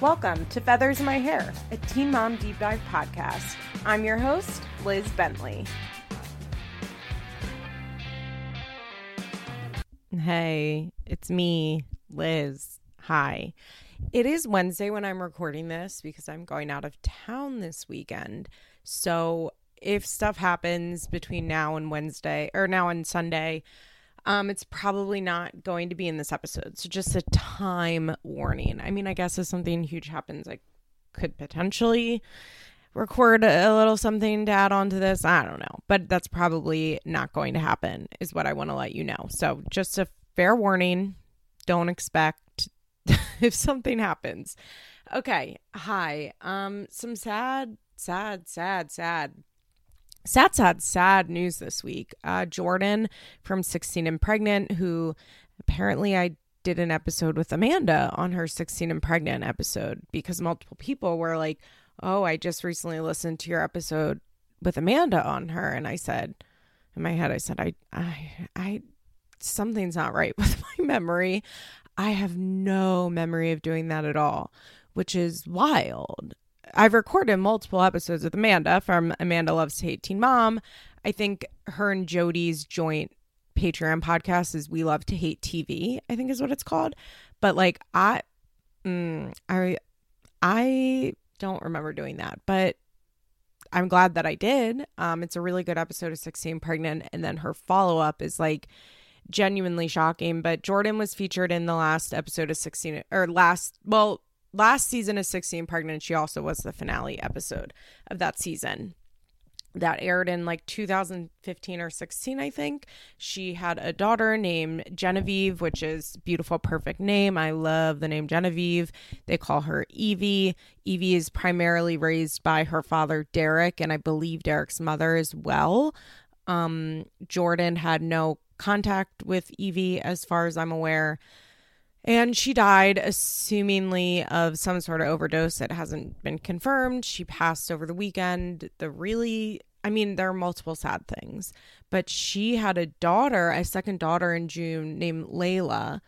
Welcome to Feathers in My Hair, a Teen Mom Deep Dive podcast. I'm your host, Liz Bentley. Hey, it's me, Liz. Hi. It is Wednesday when I'm recording this because I'm going out of town this weekend. So if stuff happens between now and Wednesday, or now and Sunday, um, it's probably not going to be in this episode. So just a time warning. I mean, I guess if something huge happens, I could potentially record a little something to add on to this. I don't know. But that's probably not going to happen, is what I want to let you know. So just a fair warning. Don't expect if something happens. Okay. Hi. Um, some sad, sad, sad, sad sad, had sad news this week. Uh, Jordan from 16 and Pregnant, who apparently I did an episode with Amanda on her 16 and Pregnant episode because multiple people were like, Oh, I just recently listened to your episode with Amanda on her. And I said, in my head, I said, I, I, I, something's not right with my memory. I have no memory of doing that at all, which is wild. I've recorded multiple episodes with Amanda from Amanda Loves to Hate Teen Mom. I think her and Jody's joint Patreon podcast is We Love to Hate TV, I think is what it's called. But like I mm, I I don't remember doing that, but I'm glad that I did. Um it's a really good episode of 16 Pregnant and then her follow-up is like genuinely shocking, but Jordan was featured in the last episode of 16 or last well last season of 16 Pregnant, she also was the finale episode of that season. That aired in like 2015 or 16 i think. She had a daughter named genevieve which is beautiful perfect name. I love the name genevieve. They call her evie. Evie is primarily raised by her father derek and i believe derek's mother as well. Um, jordan had no contact with evie as far as i'm aware and she died, assumingly of some sort of overdose that hasn't been confirmed. She passed over the weekend. The really, I mean, there are multiple sad things, but she had a daughter, a second daughter in June named Layla.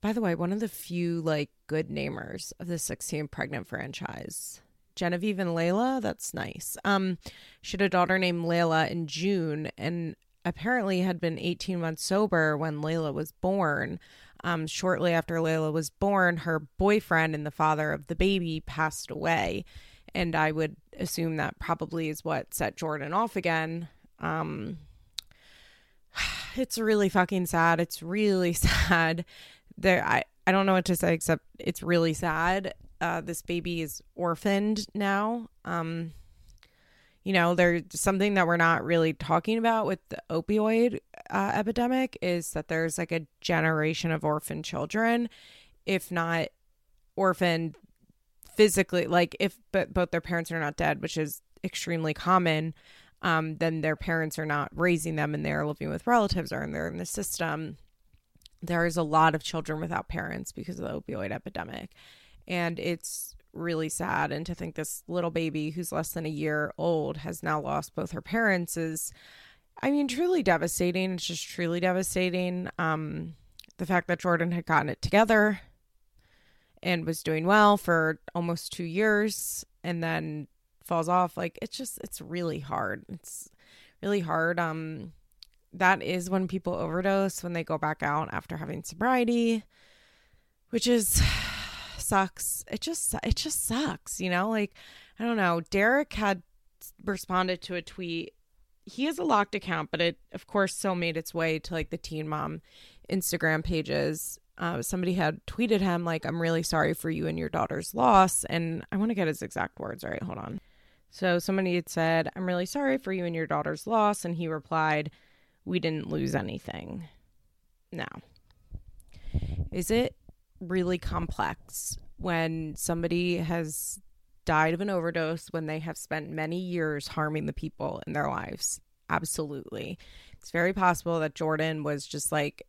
By the way, one of the few like good namers of the 16 pregnant franchise. Genevieve and Layla, that's nice. Um, she had a daughter named Layla in June and apparently had been 18 months sober when Layla was born. Um, shortly after Layla was born, her boyfriend and the father of the baby passed away. And I would assume that probably is what set Jordan off again. Um, it's really fucking sad. It's really sad. There, I, I don't know what to say except it's really sad. Uh, this baby is orphaned now. Um, you know, there's something that we're not really talking about with the opioid uh, epidemic is that there's like a generation of orphan children, if not orphaned physically, like if but both their parents are not dead, which is extremely common. Um, then their parents are not raising them and they're living with relatives or they're in the system. There is a lot of children without parents because of the opioid epidemic. And it's really sad. And to think this little baby who's less than a year old has now lost both her parents is, I mean, truly devastating. It's just truly devastating. Um, the fact that Jordan had gotten it together and was doing well for almost two years and then falls off like it's just it's really hard it's really hard um that is when people overdose when they go back out after having sobriety which is sucks. It just it just sucks, you know? Like I don't know. Derek had responded to a tweet. He has a locked account, but it of course still made its way to like the Teen Mom Instagram pages. Uh, somebody had tweeted him like, "I'm really sorry for you and your daughter's loss," and I want to get his exact words right. Hold on. So somebody had said, "I'm really sorry for you and your daughter's loss," and he replied, "We didn't lose anything." Now, is it really complex when somebody has died of an overdose when they have spent many years harming the people in their lives. Absolutely. It's very possible that Jordan was just like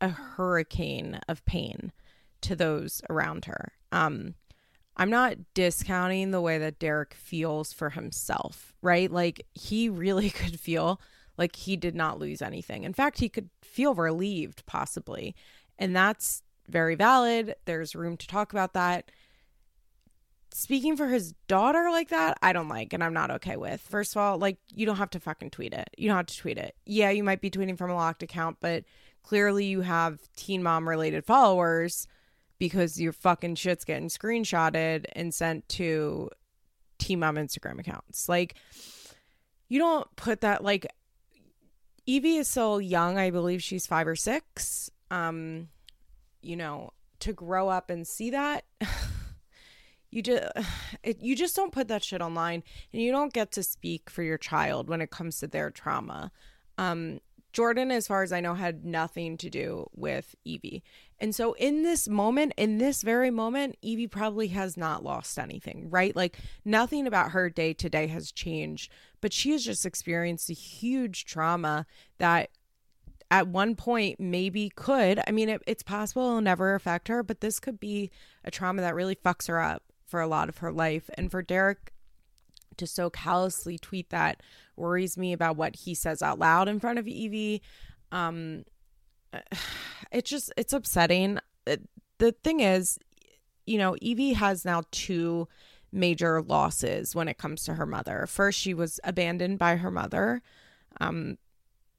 a hurricane of pain to those around her. Um I'm not discounting the way that Derek feels for himself, right? Like he really could feel like he did not lose anything. In fact, he could feel relieved possibly. And that's very valid. There's room to talk about that. Speaking for his daughter like that, I don't like and I'm not okay with. First of all, like you don't have to fucking tweet it. You don't have to tweet it. Yeah, you might be tweeting from a locked account, but clearly you have teen mom related followers because your fucking shit's getting screenshotted and sent to teen mom Instagram accounts. Like you don't put that like Evie is still young. I believe she's 5 or 6. Um you know, to grow up and see that you just you just don't put that shit online and you don't get to speak for your child when it comes to their trauma. Um jordan as far as i know had nothing to do with evie. And so in this moment in this very moment evie probably has not lost anything right? Like nothing about her day to day has changed but she has just experienced a huge trauma that at one point maybe could i mean it, it's possible it'll never affect her but this could be a trauma that really fucks her up for a lot of her life. And for Derek to so callously tweet that worries me about what he says out loud in front of Evie. Um, it's just, it's upsetting. The thing is, you know, Evie has now two major losses when it comes to her mother. First, she was abandoned by her mother. Um,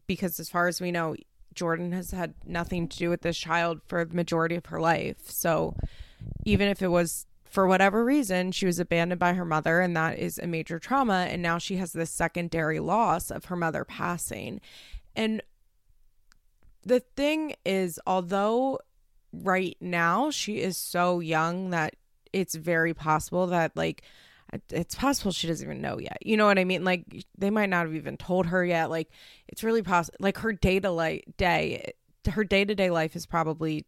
because as far as we know, Jordan has had nothing to do with this child for the majority of her life. So even if it was for whatever reason, she was abandoned by her mother, and that is a major trauma. And now she has this secondary loss of her mother passing. And the thing is, although right now she is so young that it's very possible that, like, it's possible she doesn't even know yet. You know what I mean? Like, they might not have even told her yet. Like, it's really possible. Like, her day to like day, her day to day life is probably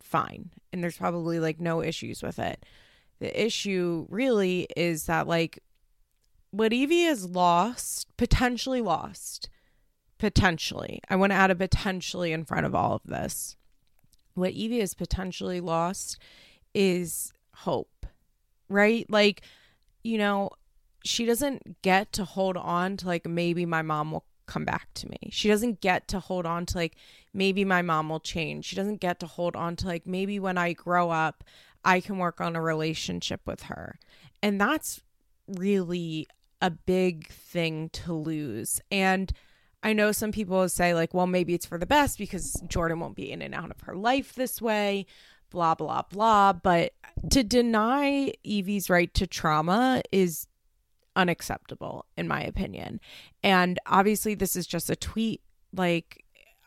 fine, and there's probably like no issues with it the issue really is that like what Evie has lost, potentially lost, potentially. I want to add a potentially in front of all of this. What Evie has potentially lost is hope, right? Like, you know, she doesn't get to hold on to like maybe my mom will come back to me. She doesn't get to hold on to like maybe my mom will change. She doesn't get to hold on to like maybe when I grow up I can work on a relationship with her. And that's really a big thing to lose. And I know some people say, like, well, maybe it's for the best because Jordan won't be in and out of her life this way, blah, blah, blah. But to deny Evie's right to trauma is unacceptable, in my opinion. And obviously, this is just a tweet. Like,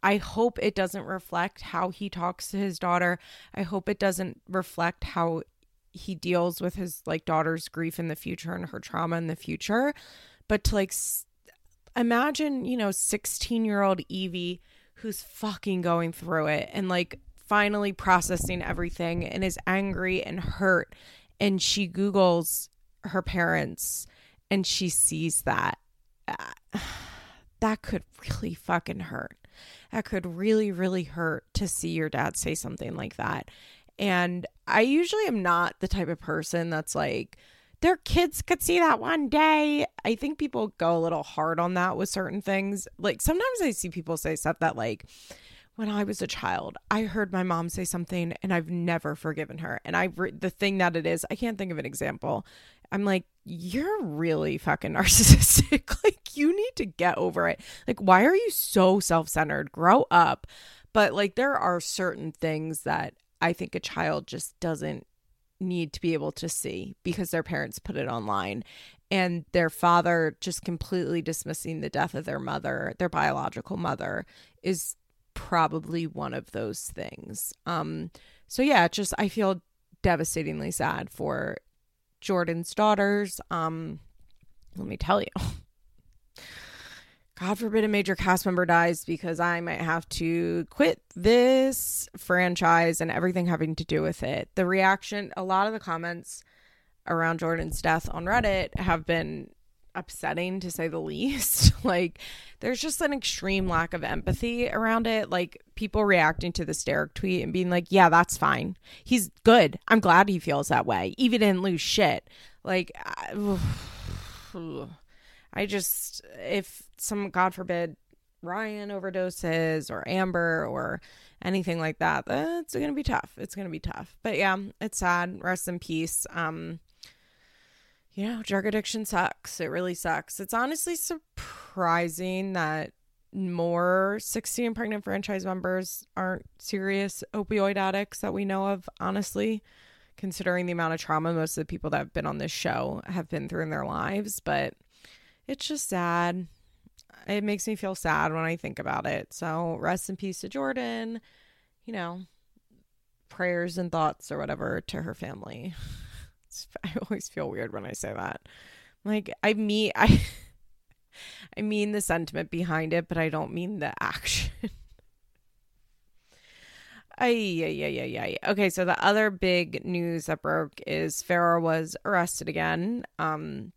I hope it doesn't reflect how he talks to his daughter. I hope it doesn't reflect how he deals with his like daughter's grief in the future and her trauma in the future. But to like s- imagine, you know, 16-year-old Evie who's fucking going through it and like finally processing everything and is angry and hurt and she googles her parents and she sees that that could really fucking hurt that could really, really hurt to see your dad say something like that. And I usually am not the type of person that's like, their kids could see that one day. I think people go a little hard on that with certain things. Like sometimes I see people say stuff that, like, when I was a child, I heard my mom say something and I've never forgiven her. And I, the thing that it is, I can't think of an example. I'm like, you're really fucking narcissistic. like, you need to get over it. Like, why are you so self centered? Grow up. But, like, there are certain things that I think a child just doesn't need to be able to see because their parents put it online and their father just completely dismissing the death of their mother, their biological mother, is probably one of those things. Um, so yeah, just I feel devastatingly sad for Jordan's daughters. Um, let me tell you. God forbid a major cast member dies because I might have to quit this franchise and everything having to do with it. The reaction, a lot of the comments around Jordan's death on Reddit have been upsetting to say the least. like, there's just an extreme lack of empathy around it. Like, people reacting to the Derek tweet and being like, yeah, that's fine. He's good. I'm glad he feels that way. Even didn't lose shit. Like, I, I just, if some, God forbid, Ryan overdoses or Amber or anything like that, it's going to be tough. It's going to be tough. But yeah, it's sad. Rest in peace. Um, you know, drug addiction sucks. It really sucks. It's honestly surprising that more 16 and pregnant franchise members aren't serious opioid addicts that we know of, honestly, considering the amount of trauma most of the people that have been on this show have been through in their lives. But it's just sad. It makes me feel sad when I think about it. So rest in peace to Jordan. You know, prayers and thoughts or whatever to her family. I always feel weird when I say that. Like I mean I I mean the sentiment behind it, but I don't mean the action. Ay, yeah, yeah, yeah, ay. Okay, so the other big news that broke is Farrah was arrested again. Um,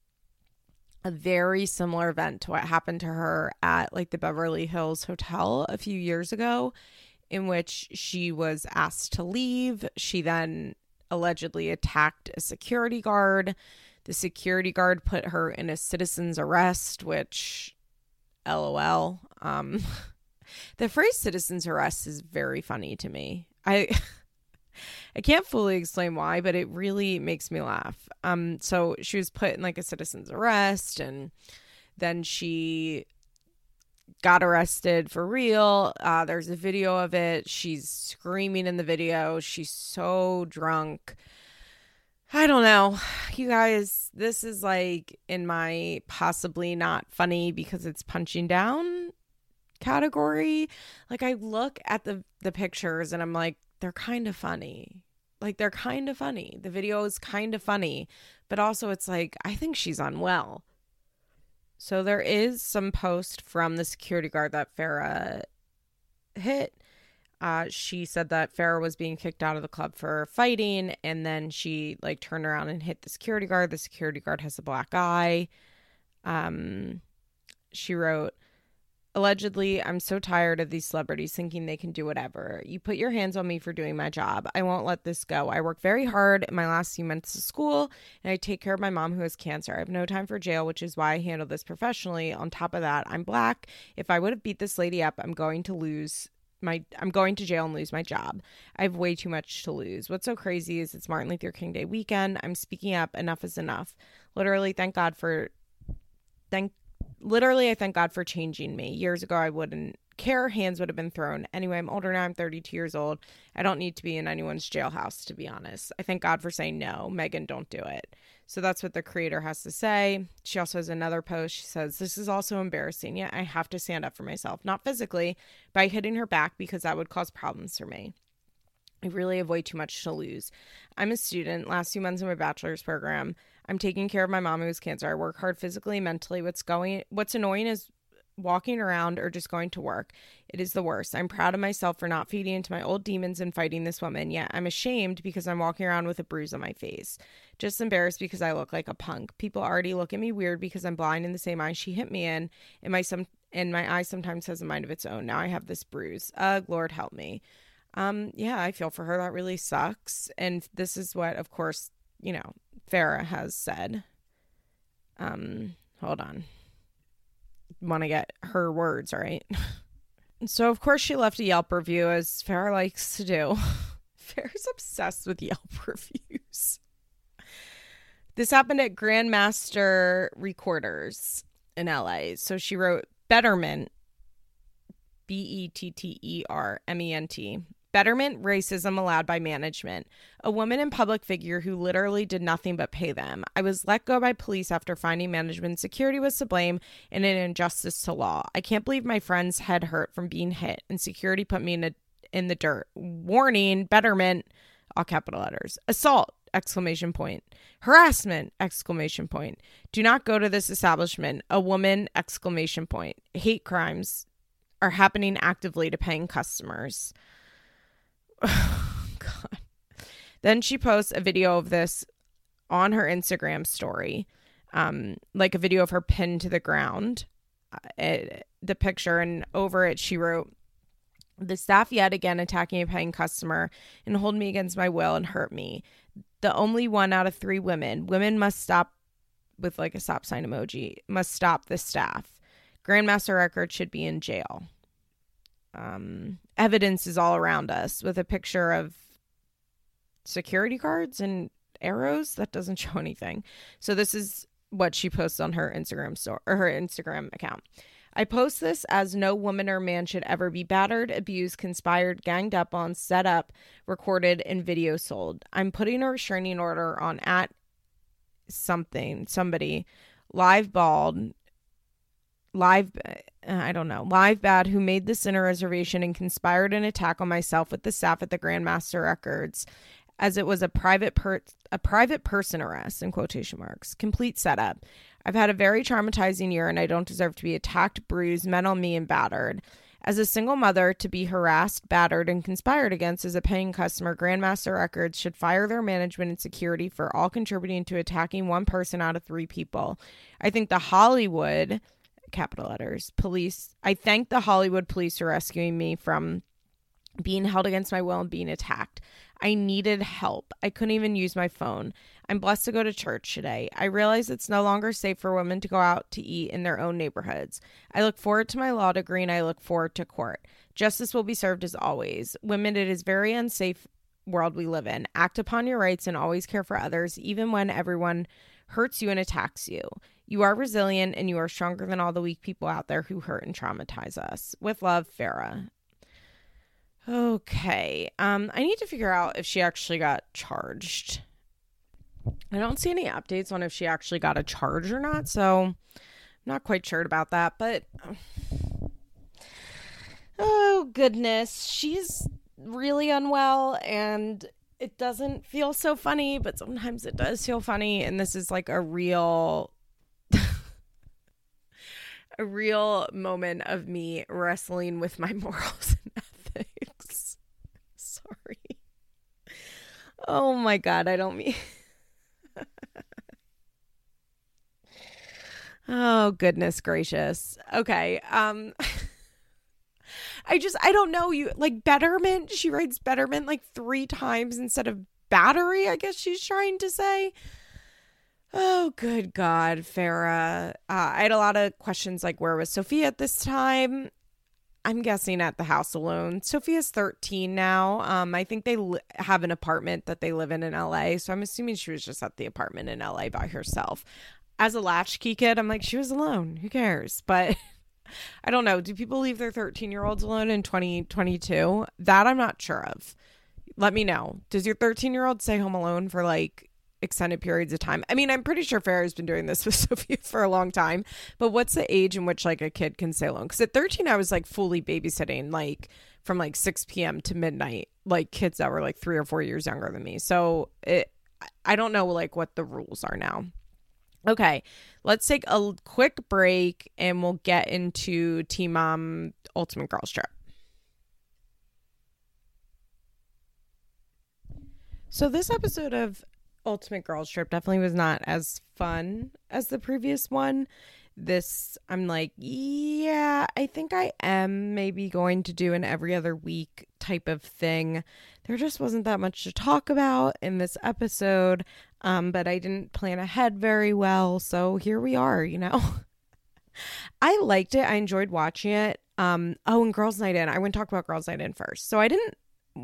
a very similar event to what happened to her at like the Beverly Hills Hotel a few years ago, in which she was asked to leave. She then allegedly attacked a security guard. The security guard put her in a citizen's arrest, which, lol. Um, the phrase citizen's arrest is very funny to me. I. I can't fully explain why, but it really makes me laugh. Um, so she was put in like a citizen's arrest, and then she got arrested for real. Uh, there's a video of it. She's screaming in the video. She's so drunk. I don't know. You guys, this is like in my possibly not funny because it's punching down category. Like I look at the the pictures and I'm like they're kind of funny. Like they're kind of funny. The video is kind of funny, but also it's like I think she's unwell. So there is some post from the security guard that Farrah hit. Uh, she said that Farrah was being kicked out of the club for fighting, and then she like turned around and hit the security guard. The security guard has a black eye. Um, she wrote, Allegedly, I'm so tired of these celebrities thinking they can do whatever. You put your hands on me for doing my job. I won't let this go. I work very hard in my last few months of school and I take care of my mom who has cancer. I have no time for jail, which is why I handle this professionally. On top of that, I'm black. If I would have beat this lady up, I'm going to lose my I'm going to jail and lose my job. I have way too much to lose. What's so crazy is it's Martin Luther King Day weekend. I'm speaking up. Enough is enough. Literally, thank God for thank literally, I thank God for changing me. Years ago, I wouldn't care. Hands would have been thrown. Anyway, I'm older now. I'm 32 years old. I don't need to be in anyone's jailhouse, to be honest. I thank God for saying no. Megan, don't do it. So that's what the creator has to say. She also has another post. She says, This is also embarrassing, yet I have to stand up for myself, not physically, by hitting her back because that would cause problems for me. I really way too much to lose. I'm a student, last few months in my bachelor's program. I'm taking care of my mom who has cancer. I work hard physically, mentally. What's going what's annoying is walking around or just going to work. It is the worst. I'm proud of myself for not feeding into my old demons and fighting this woman, yet I'm ashamed because I'm walking around with a bruise on my face. Just embarrassed because I look like a punk. People already look at me weird because I'm blind in the same eye she hit me in, and my some and my eye sometimes has a mind of its own. Now I have this bruise. Ugh, Lord help me. Um, yeah, I feel for her. That really sucks. And this is what, of course, you know, Farrah has said. Um, hold on. Want to get her words right. so of course she left a Yelp review as Farrah likes to do. Farrah's obsessed with Yelp reviews. This happened at Grandmaster Recorders in LA. So she wrote Betterment, B E T T E R M E N T, Betterment racism allowed by management. A woman in public figure who literally did nothing but pay them. I was let go by police after finding management security was to blame and an injustice to law. I can't believe my friend's head hurt from being hit and security put me in a, in the dirt. Warning, betterment, all capital letters. Assault, exclamation point. Harassment, exclamation point. Do not go to this establishment. A woman, exclamation point. Hate crimes are happening actively to paying customers. God. Then she posts a video of this on her Instagram story, um, like a video of her pinned to the ground. Uh, it, the picture, and over it, she wrote, The staff yet again attacking a paying customer and hold me against my will and hurt me. The only one out of three women. Women must stop with like a stop sign emoji, must stop the staff. Grandmaster Record should be in jail um, evidence is all around us with a picture of security cards and arrows. That doesn't show anything. So this is what she posts on her Instagram store or her Instagram account. I post this as no woman or man should ever be battered, abused, conspired, ganged up on, set up, recorded, and video sold. I'm putting a restraining order on at something, somebody, live bald, live, Uh, I don't know, live bad, who made the sinner reservation and conspired an attack on myself with the staff at the Grandmaster Records as it was a private per- a private person arrest in quotation marks complete setup I've had a very traumatizing year and I don't deserve to be attacked, bruised, men on me, and battered. As a single mother, to be harassed, battered, and conspired against as a paying customer, Grandmaster Records should fire their management and security for all contributing to attacking one person out of three people. I think the Hollywood, capital letters, police, I thank the Hollywood police for rescuing me from being held against my will and being attacked. I needed help. I couldn't even use my phone. I'm blessed to go to church today. I realize it's no longer safe for women to go out to eat in their own neighborhoods. I look forward to my law degree and I look forward to court. Justice will be served as always. Women, it is very unsafe world we live in. Act upon your rights and always care for others, even when everyone hurts you and attacks you. You are resilient and you are stronger than all the weak people out there who hurt and traumatize us. With love, Farrah. Okay. Um, I need to figure out if she actually got charged. I don't see any updates on if she actually got a charge or not, so I'm not quite sure about that, but oh goodness, she's really unwell and it doesn't feel so funny, but sometimes it does feel funny and this is like a real a real moment of me wrestling with my morals and ethics. Sorry. Oh my god, I don't mean Oh goodness gracious. Okay. Um I just I don't know you like betterment. She writes betterment like 3 times instead of battery, I guess she's trying to say. Oh, good God, Farrah. Uh, I had a lot of questions like, where was Sophia at this time? I'm guessing at the house alone. Sophia's 13 now. Um, I think they li- have an apartment that they live in in LA. So I'm assuming she was just at the apartment in LA by herself as a latchkey kid, I'm like, she was alone. Who cares? But I don't know. Do people leave their 13 year olds alone in 2022? That I'm not sure of. Let me know. Does your 13 year old stay home alone for like extended periods of time? I mean, I'm pretty sure Farrah's been doing this with Sophia for a long time, but what's the age in which like a kid can stay alone? Because at 13, I was like fully babysitting, like from like 6 p.m. to midnight, like kids that were like three or four years younger than me. So it, I don't know like what the rules are now. Okay, let's take a quick break and we'll get into Teen Mom Ultimate Girls Trip. So, this episode of Ultimate Girls Trip definitely was not as fun as the previous one. This, I'm like, yeah, I think I am maybe going to do an every other week type of thing. There just wasn't that much to talk about in this episode. Um, but I didn't plan ahead very well. So here we are, you know. I liked it. I enjoyed watching it. Um, oh, and Girls Night In. I wouldn't talk about Girls Night In first. So I didn't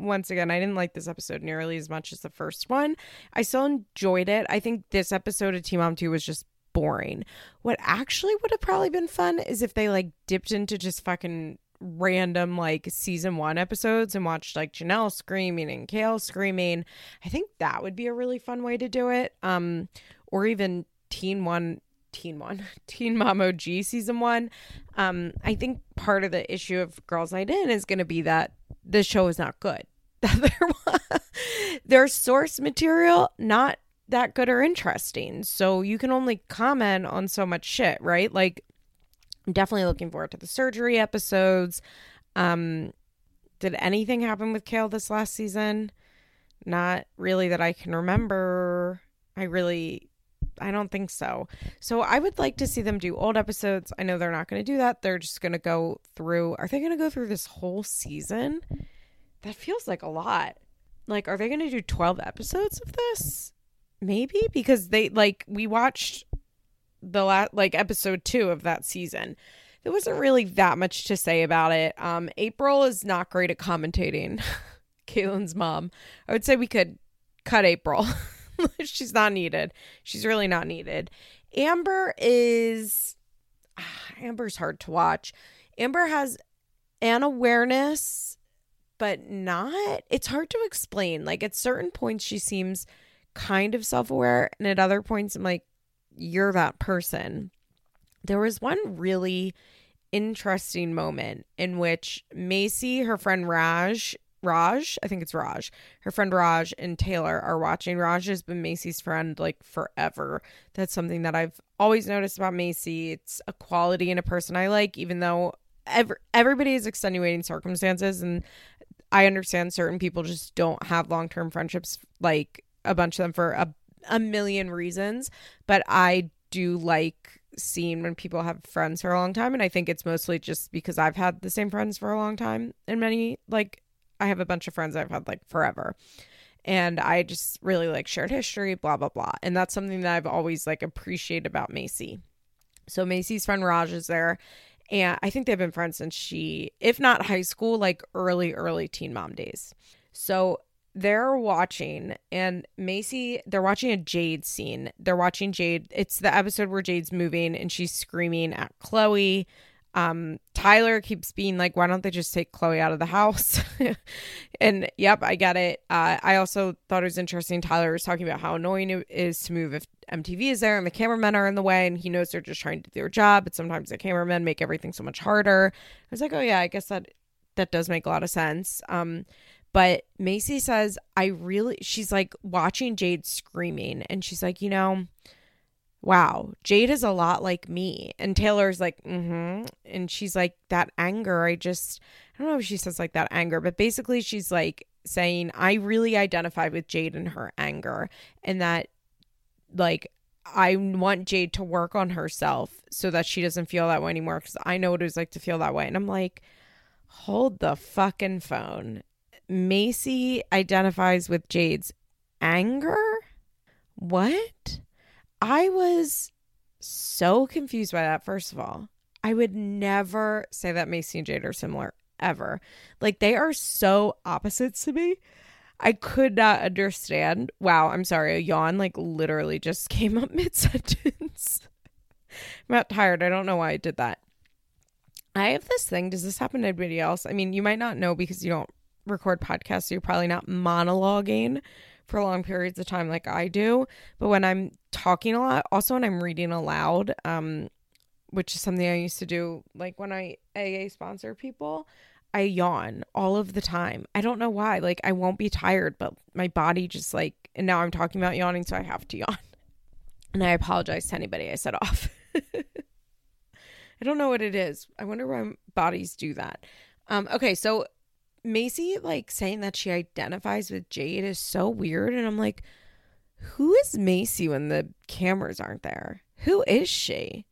once again, I didn't like this episode nearly as much as the first one. I still enjoyed it. I think this episode of Teen Mom 2 was just boring. What actually would have probably been fun is if they like dipped into just fucking random like season one episodes and watched like Jenelle screaming and Kail screaming. I think that would be a really fun way to do it. Um, or even Teen One, Teen One, Teen Mom OG season one. Um, I think part of the issue of Girls Night In is going to be that the show is not good. Their source material not that good or interesting. So you can only comment on so much shit, right? Like I'm definitely looking forward to the surgery episodes. Um, did anything happen with Kail this last season? Not really that I can remember. I really I don't think so. So I would like to see them do old episodes. I know they're not going to do that. They're just going to go through Are they going to go through this whole season? That feels like a lot. Like are they going to do 12 episodes of this? Maybe because they like we watched the last like episode two of that season. There wasn't really that much to say about it. Um, April is not great at commentating. Catelynn's mom. I would say we could cut April. she's not needed. She's really not needed. Amber is Amber's hard to watch. Amber has an awareness, but not. It's hard to explain. Like at certain points, she seems kind of self aware, and at other points, I'm like, you're that person. There was one really interesting moment in which Maci, her friend Raj, Raj, I think it's Raj, her friend Raj and Taylor are watching. Raj has been Maci's friend like forever. That's something that I've always noticed about Maci. It's a quality in a person I like, even though every, everybody has extenuating circumstances. And I understand certain people just don't have long term friendships, like a bunch of them for a, a million reasons. But I do like seeing when people have friends for a long time. And I think it's mostly just because I've had the same friends for a long time and many, like, I have a bunch of friends I've had like forever. And I just really like shared history, blah, blah, blah. And that's something that I've always like appreciated about Maci. So Maci's friend Raj is there. And I think they've been friends since she, if not high school, like early, early teen mom days. So they're watching and Maci, they're watching a Jade scene. They're watching Jade. It's the episode where Jade's moving and she's screaming at Kloie. Um, Tyler keeps being like, why don't they just take Kloie out of the house? and yep, I get it. Uh, I also thought it was interesting. Tyler was talking about how annoying it is to move if MTV is there and the cameramen are in the way, and he knows they're just trying to do their job, but sometimes the cameramen make everything so much harder. I was like, oh yeah, I guess that that does make a lot of sense. Um, but Maci says, I really, she's like watching Jade screaming, and she's like, you know, wow, Jade is a lot like me. And Taylor's like, mm hmm. And she's like, that anger, I just, I don't know if she says like that anger, but basically she's like saying, I really identify with Jade and her anger. And that, like, I want Jade to work on herself so that she doesn't feel that way anymore because I know what it was like to feel that way. And I'm like, hold the fucking phone. Maci identifies with Jade's anger? What? I was so confused by that, first of all. I would never say that Maci and Jade are similar ever. Like they are so opposites to me. I could not understand. Wow, I'm sorry. A yawn like literally just came up mid sentence. I'm not tired. I don't know why I did that. I have this thing. Does this happen to anybody else? I mean, you might not know because you don't record podcasts, so you're probably not monologuing for long periods of time like I do. But when I'm talking a lot, also when I'm reading aloud, um, which is something I used to do like when I AA sponsor people, I yawn all of the time. I don't know why. Like I won't be tired, but my body just like and now I'm talking about yawning, so I have to yawn. And I apologize to anybody I set off. I don't know what it is. I wonder why bodies do that. Um, okay, so Maci like saying that she identifies with Jade is so weird. And I'm like, who is Maci when the cameras aren't there? Who is she?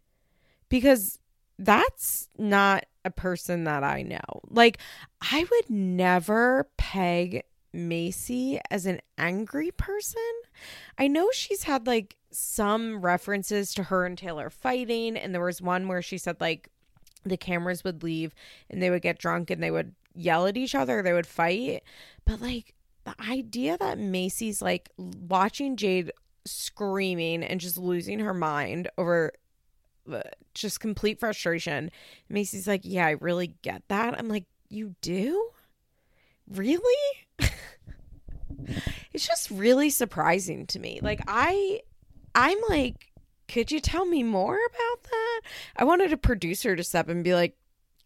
Because that's not a person that I know. Like, I would never peg Maci as an angry person. I know she's had like some references to her and Taylor fighting, and there was one where she said like the cameras would leave and they would get drunk and they would yell at each other, they would fight. But like the idea that Maci's like watching Jade screaming and just losing her mind over uh, just complete frustration. Maci's like, Yeah, I really get that. I'm like, You do? Really? it's just really surprising to me. Like, I, I'm like, could you tell me more about that? I wanted a producer to step and be like,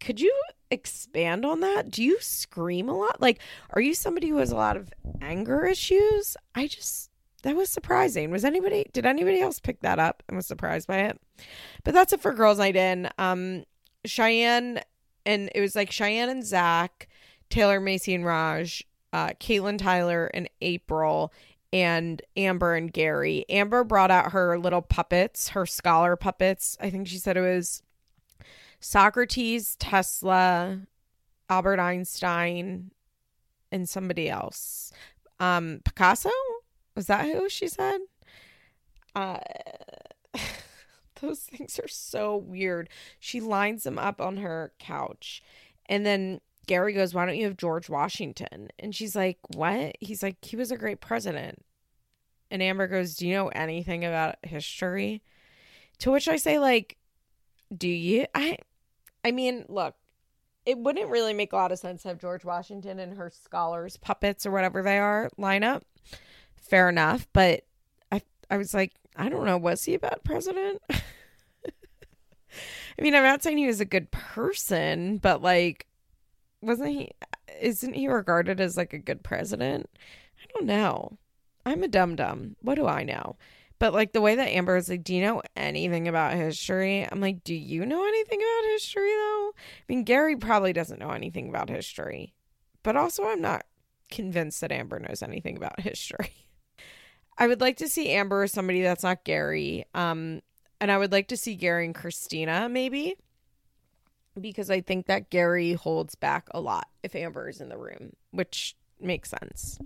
could you expand on that? Do you scream a lot? Like, are you somebody who has a lot of anger issues? I just that was surprising. Was anybody did anybody else pick that up and was surprised by it? But that's it for girls' night in. Um Cheyenne and it was like Cheyenne and Zach, Taylor, Maci, and Raj, uh, Catelynn, Tyler, and April, and Amber and Gary. Amber brought out her little puppets, her scholar puppets. I think she said it was Socrates, Tesla, Albert Einstein, and somebody else. Um, Picasso? Was that who she said? Uh, those things are so weird. She lines them up on her couch. And then Gary goes, Why don't you have George Washington? And she's like, What? He's like, He was a great president. And Amber goes, Do you know anything about history? To which I say, like, do you? I I mean, look, it wouldn't really make a lot of sense to have George Washington and her scholars, puppets or whatever they are, line up. Fair enough, but I I was like, I don't know, was he a bad president? I mean, I'm not saying he was a good person, but like wasn't he isn't he regarded as like a good president? I don't know. I'm a dum dum. What do I know? But like the way that Amber is like, do you know anything about history? I'm like, do you know anything about history though? I mean, Gary probably doesn't know anything about history, but also I'm not convinced that Amber knows anything about history. I would like to see Amber as somebody that's not Gary. Um, and I would like to see Gary and Kristina maybe because I think that Gary holds back a lot if Amber is in the room, which makes sense.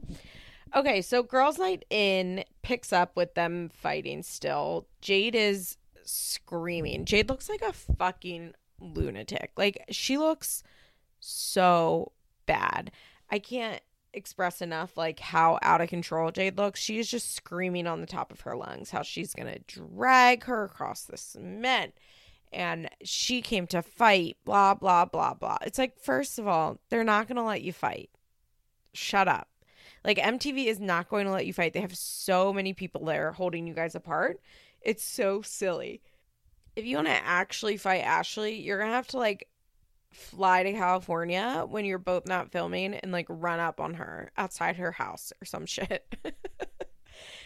Okay, so Girls Night In picks up with them fighting still. Jade is screaming. Jade looks like a fucking lunatic. Like, she looks so bad. I can't express enough like how out of control Jade looks. She is just screaming on the top of her lungs how she's going to drag her across the cement and she came to fight, blah, blah, blah, blah. It's like, first of all, they're not going to let you fight. Shut up. Like, MTV is not going to let you fight. They have so many people there holding you guys apart. It's so silly. If you want to actually fight Ashley, you're going to have to, like, fly to California when you're both not filming and, like, run up on her outside her house or some shit.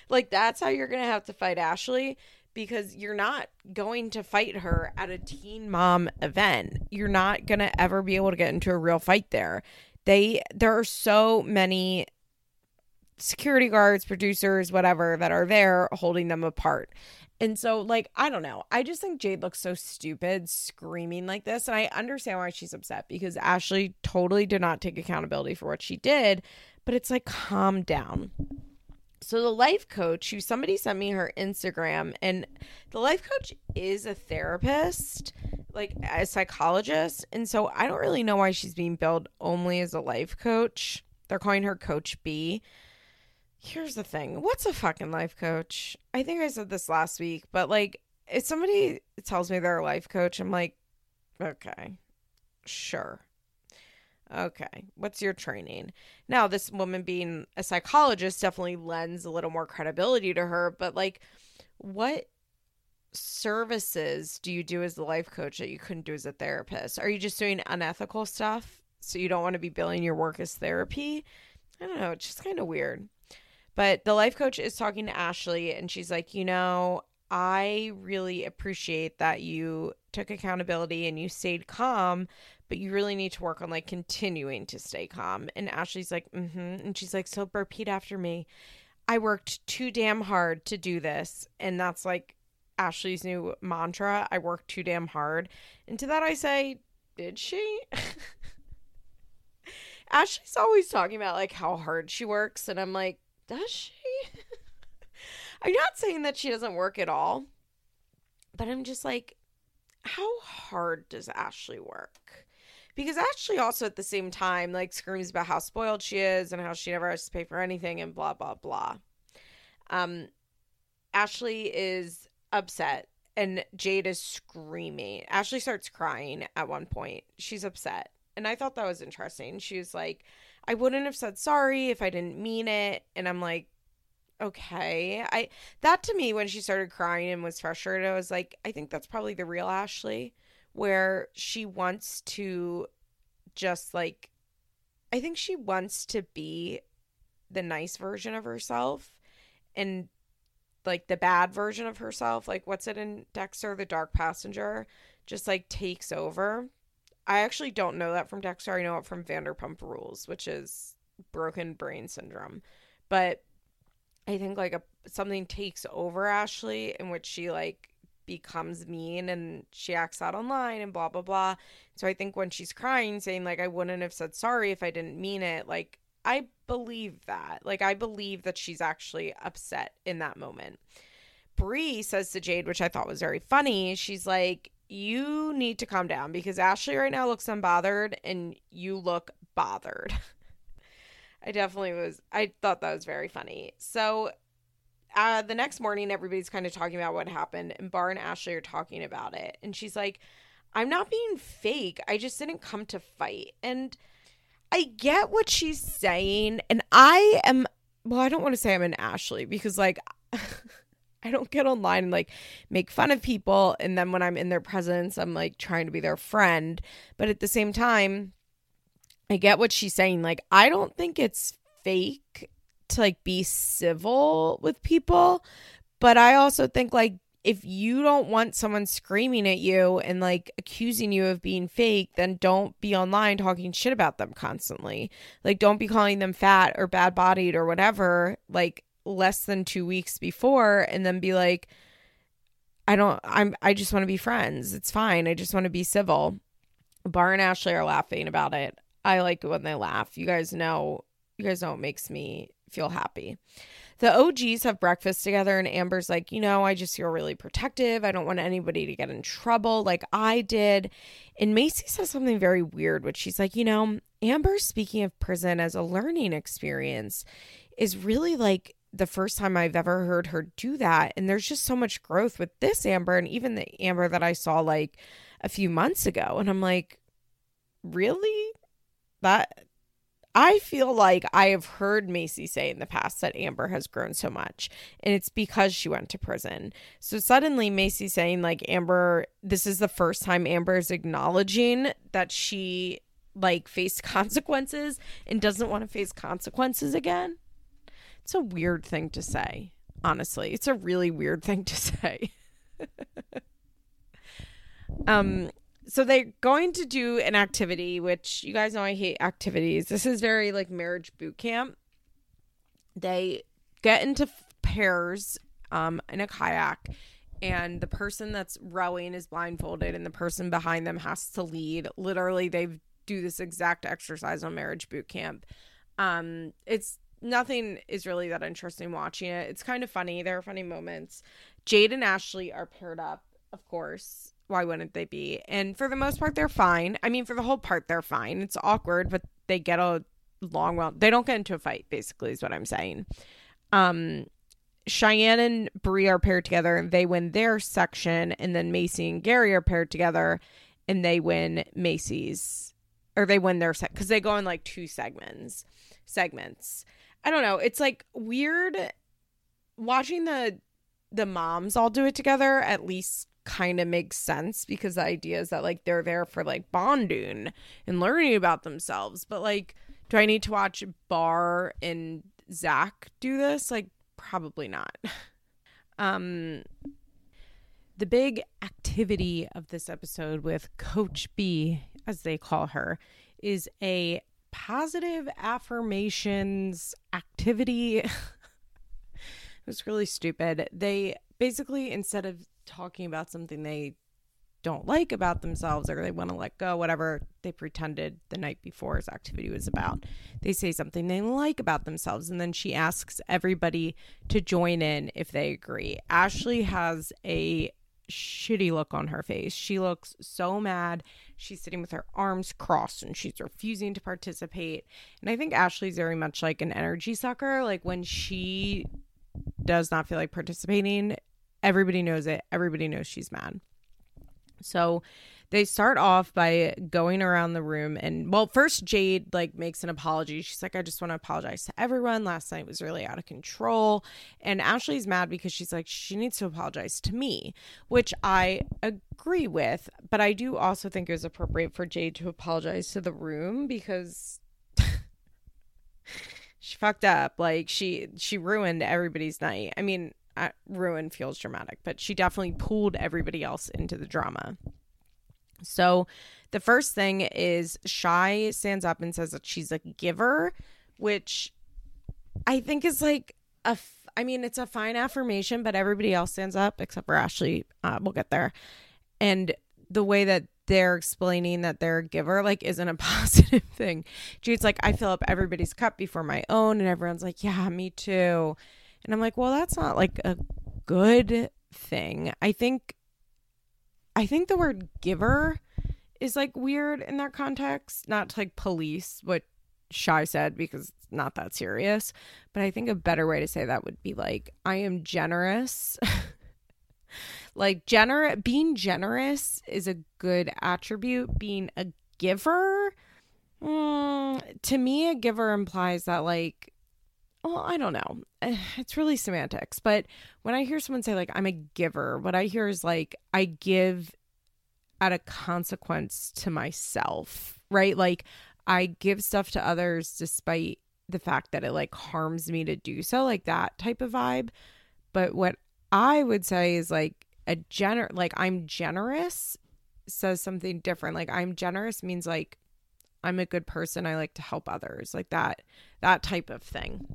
like, that's how you're going to have to fight Ashley because you're not going to fight her at a teen mom event. You're not going to ever be able to get into a real fight there. They there are so many security guards, producers, whatever that are there holding them apart. And so like I don't know. I just think Jade looks so stupid screaming like this and I understand why she's upset because Ashley totally did not take accountability for what she did, but it's like calm down. So the life coach, who somebody sent me her Instagram, and the life coach is a therapist, like a psychologist, and so I don't really know why she's being billed only as a life coach. They're calling her Coach B. Here's the thing: what's a fucking life coach? I think I said this last week, but like, if somebody tells me they're a life coach, I'm like, okay, sure. Okay. What's your training? Now, this woman being a psychologist definitely lends a little more credibility to her, but like, what services do you do as the life coach that you couldn't do as a therapist? Are you just doing unethical stuff so you don't want to be billing your work as therapy? I don't know. It's just kind of weird. But the life coach is talking to Ashley, and she's like, you know, I really appreciate that you took accountability and you stayed calm but you really need to work on like continuing to stay calm. And Ashley's like, mm hmm. And she's like, so repeat after me. I worked too damn hard to do this. And that's like Ashley's new mantra. I worked too damn hard. And to that I say, did she? Ashley's always talking about like how hard she works. And I'm like, does she? I'm not saying that she doesn't work at all, but I'm just like, how hard does Ashley work? because Ashley also at the same time like screams about how spoiled she is and how she never has to pay for anything and blah blah blah. Um, Ashley is upset and Jade is screaming. Ashley starts crying at one point. She's upset. And I thought that was interesting. She was like, I wouldn't have said sorry if I didn't mean it. And I'm like, okay. I that to me when she started crying and was frustrated, I was like, I think that's probably the real Ashley where she wants to just like I think she wants to be the nice version of herself and like the bad version of herself, like what's it in Dexter, the dark passenger, just like takes over. I actually don't know that from Dexter. I know it from Vanderpump Rules, which is broken brain syndrome. But I think like a something takes over Ashley in which she like becomes mean and she acts out online and blah blah blah. So I think when she's crying saying like I wouldn't have said sorry if I didn't mean it, like I believe that. Like I believe that she's actually upset in that moment. Bri says to Jade, which I thought was very funny, she's like, You need to calm down because Ashley right now looks unbothered and you look bothered. I definitely was I thought that was very funny. So uh, the next morning, everybody's kind of talking about what happened, and Bar and Ashley are talking about it. And she's like, I'm not being fake. I just didn't come to fight. And I get what she's saying. And I am, well, I don't want to say I'm an Ashley because, like, I don't get online and like make fun of people. And then when I'm in their presence, I'm like trying to be their friend. But at the same time, I get what she's saying. Like, I don't think it's fake to like be civil with people. But I also think like if you don't want someone screaming at you and like accusing you of being fake, then don't be online talking shit about them constantly. Like, don't be calling them fat or bad bodied or whatever, like less than two weeks before, and then be like, I don't, I'm, I just want to be friends. It's fine. I just want to be civil. Bar and Ashley are laughing about it. I like when they laugh. You guys know, you guys know it makes me feel happy the OGs have breakfast together, and Amber's like, you know, I just feel really protective. I don't want anybody to get in trouble like I did. And Maci says something very weird, which she's like, you know, Amber, speaking of prison as a learning experience, is really like the first time I've ever heard her do that. And there's just so much growth with this Amber and even the Amber that I saw like a few months ago. And I'm like, really? That I feel like I have heard Maci say in the past that Amber has grown so much, and it's because she went to prison. So suddenly, Maci saying, like, Amber, this is the first time Amber is acknowledging that she, like, faced consequences and doesn't want to face consequences again. It's a weird thing to say, honestly. It's a really weird thing to say. um, so they're going to do an activity which you guys know i hate activities this is very like marriage boot camp they get into pairs um in a kayak and the person that's rowing is blindfolded and the person behind them has to lead literally they do this exact exercise on marriage boot camp um it's nothing is really that interesting watching it it's kind of funny there are funny moments jade and ashley are paired up of course why wouldn't they be? And for the most part, they're fine. I mean, for the whole part, they're fine. It's awkward, but they get a long well. They don't get into a fight. Basically, is what I'm saying. Um, Cheyenne and Bri are paired together, and they win their section, and then Maci and Gary are paired together, and they win Maci's, or they win their set because they go in like two segments. Segments. I don't know. It's like weird watching the the moms all do it together. At least kind of makes sense because the idea is that like they're there for like bonding and learning about themselves. But like, do I need to watch Bar and Zach do this? Like, probably not. um, the big activity of this episode with Coach B, as they call her, is a positive affirmations activity. it was really stupid. They basically, instead of talking about something they don't like about themselves or they want to let go, whatever they pretended the night before's activity was about. They say something they like about themselves, and then she asks everybody to join in if they agree. Ashley has a shitty look on her face. She looks so mad. She's sitting with her arms crossed and she's refusing to participate. And I think Ashley's very much like an energy sucker. Like when she does not feel like participating, Everybody knows it. Everybody knows she's mad. So they start off by going around the room and well first Jade like makes an apology. She's like I just want to apologize to everyone. Last night was really out of control. And Ashley's mad because she's like she needs to apologize to me, which I agree with, but I do also think it was appropriate for Jade to apologize to the room because she fucked up. Like she she ruined everybody's night. I mean, uh, ruin feels dramatic, but she definitely pulled everybody else into the drama. So the first thing is Shy stands up and says that she's a giver, which I think is like a. F- I mean, it's a fine affirmation, but everybody else stands up except for Ashley. Uh, we'll get there. And the way that they're explaining that they're a giver like isn't a positive thing. Jade's like, I fill up everybody's cup before my own, and everyone's like, Yeah, me too. And I'm like, well, that's not like a good thing. I think I think the word giver is like weird in that context, not to like police what Shy said because it's not that serious. But I think a better way to say that would be like, I am generous. like gener being generous is a good attribute. Being a giver, mm, to me, a giver implies that like well, I don't know. It's really semantics. But when I hear someone say, like, I'm a giver, what I hear is like, I give at a consequence to myself, right? Like, I give stuff to others despite the fact that it like harms me to do so, like that type of vibe. But what I would say is like a gener like I'm generous says something different. Like I'm generous means like I'm a good person. I like to help others. Like that that type of thing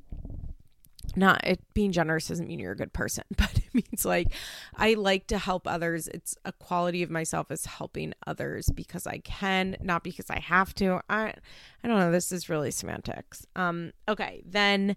not it being generous doesn't mean you're a good person but it means like i like to help others it's a quality of myself is helping others because i can not because i have to i i don't know this is really semantics um okay then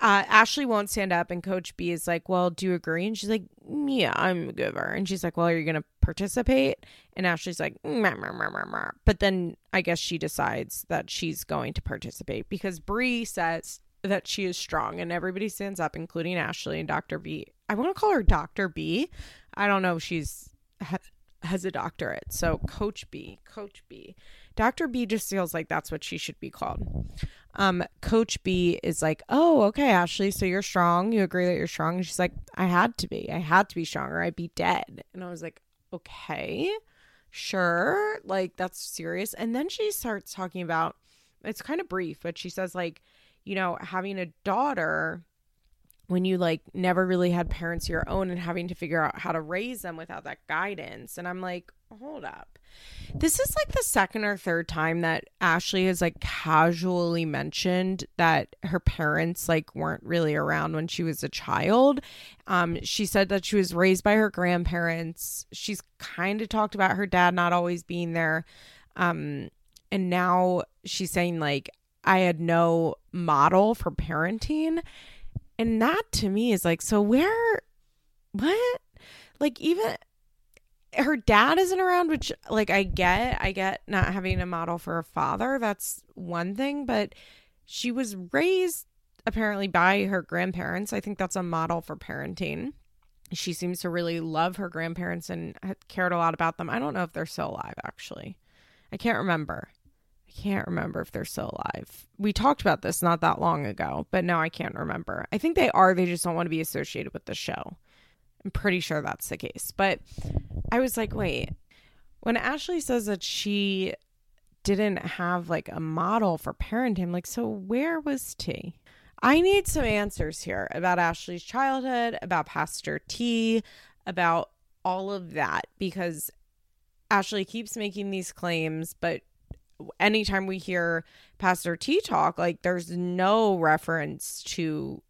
uh, Ashley won't stand up, and Coach B is like, Well, do you agree? And she's like, Yeah, I'm a giver. And she's like, Well, are you going to participate? And Ashley's like, meh, meh, meh, But then I guess she decides that she's going to participate because Bri says that she is strong and everybody stands up including Ashley and Dr. B. I want to call her Dr. B. I don't know if she's ha- has a doctorate. So Coach B, Coach B. Dr. B just feels like that's what she should be called. Um Coach B is like, "Oh, okay, Ashley, so you're strong. You agree that you're strong?" And she's like, "I had to be. I had to be stronger. I'd be dead." And I was like, "Okay. Sure. Like that's serious." And then she starts talking about it's kind of brief, but she says like you know, having a daughter when you like never really had parents of your own and having to figure out how to raise them without that guidance. And I'm like, hold up. This is like the second or third time that Ashley has like casually mentioned that her parents like weren't really around when she was a child. Um she said that she was raised by her grandparents. She's kind of talked about her dad not always being there. Um and now she's saying like I had no model for parenting. And that to me is like, so where, what? Like, even her dad isn't around, which, like, I get, I get not having a model for a father. That's one thing, but she was raised apparently by her grandparents. I think that's a model for parenting. She seems to really love her grandparents and cared a lot about them. I don't know if they're still alive, actually. I can't remember. I can't remember if they're still alive. We talked about this not that long ago, but now I can't remember. I think they are. They just don't want to be associated with the show. I'm pretty sure that's the case. But I was like, wait, when Ashley says that she didn't have like a model for parenting, like, so where was T? I need some answers here about Ashley's childhood, about Pastor T, about all of that because Ashley keeps making these claims, but anytime we hear Pastor T talk, like there's no reference to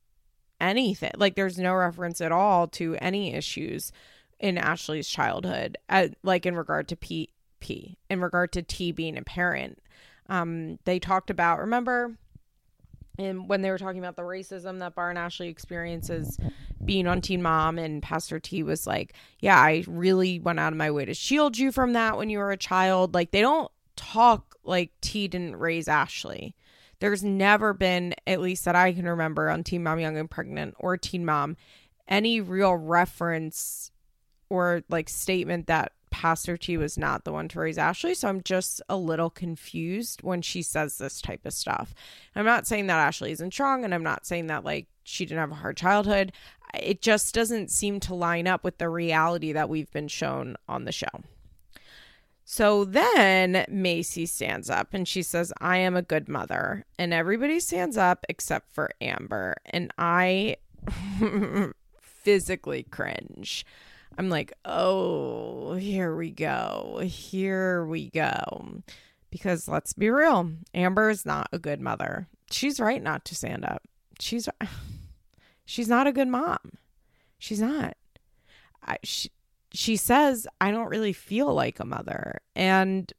anything. Like there's no reference at all to any issues in Ashley's childhood, at, like in regard to P, P, in regard to T being a parent. Um, they talked about, remember, and when they were talking about the racism that Bar and Ashley experiences being on Teen Mom, and Pastor T was like, Yeah, I really went out of my way to shield you from that when you were a child. Like, they don't talk like T didn't raise Ashley. There's never been, at least that I can remember, on Teen Mom Young and Pregnant or Teen Mom, any real reference or like statement that Pastor T was not the one to raise Ashley. So I'm just a little confused when she says this type of stuff. I'm not saying that Ashley isn't strong, and I'm not saying that like she didn't have a hard childhood. It just doesn't seem to line up with the reality that we've been shown on the show. So then Maci stands up and she says, I am a good mother. And everybody stands up except for Amber. And I physically cringe. I'm like, oh, here we go. Here we go. Because let's be real, Amber is not a good mother. She's right not to stand up. She's she's not a good mom. She's not. I, she, she says, I don't really feel like a mother. And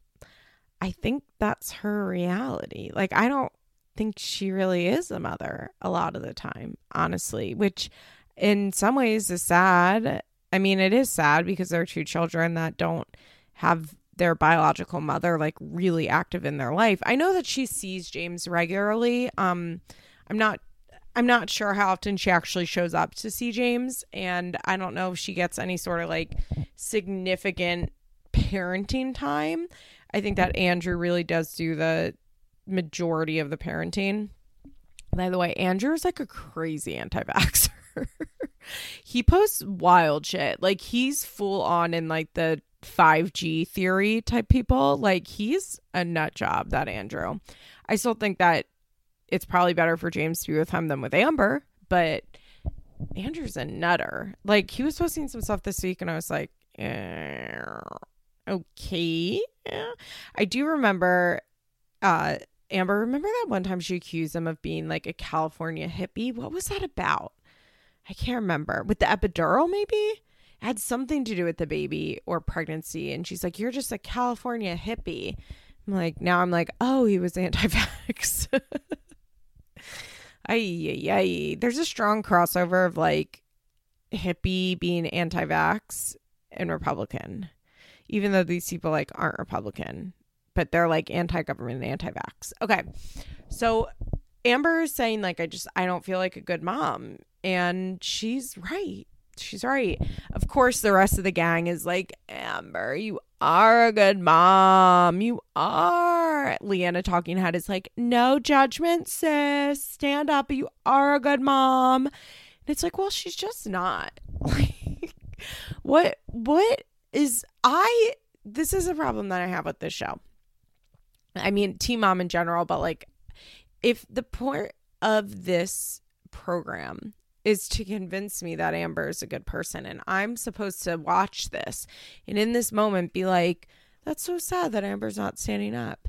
I think that's her reality. Like, I don't think she really is a mother a lot of the time, honestly, which in some ways is sad. I mean, it is sad because there are two children that don't have their biological mother like really active in their life. I know that she sees James regularly. Um I'm not I'm not sure how often she actually shows up to see James and I don't know if she gets any sort of like significant parenting time. I think that Andrew really does do the majority of the parenting. By the way, Andrew is like a crazy anti vaxxer. he posts wild shit. Like he's full on in like the 5G theory type people. Like he's a nut job, that Andrew. I still think that it's probably better for James to be with him than with Amber, but Andrew's a nutter. Like he was posting some stuff this week and I was like, eh, okay. I do remember uh Amber, remember that one time she accused him of being like a California hippie? What was that about? I can't remember. With the epidural, maybe? It had something to do with the baby or pregnancy. And she's like, You're just a California hippie. I'm like, now I'm like, oh, he was anti vax. ay, ay. There's a strong crossover of like hippie being anti vax and Republican, even though these people like aren't Republican but they're like anti-government and anti-vax. Okay. So Amber is saying like I just I don't feel like a good mom and she's right. She's right. Of course the rest of the gang is like Amber, you are a good mom. You are. Leanna talking head is like no judgment sis. Stand up. You are a good mom. And it's like, well, she's just not. Like what what is I this is a problem that I have with this show. I mean, Teen Mom in general, but like if the point of this program is to convince me that Amber is a good person and I'm supposed to watch this and in this moment be like, that's so sad that Amber's not standing up,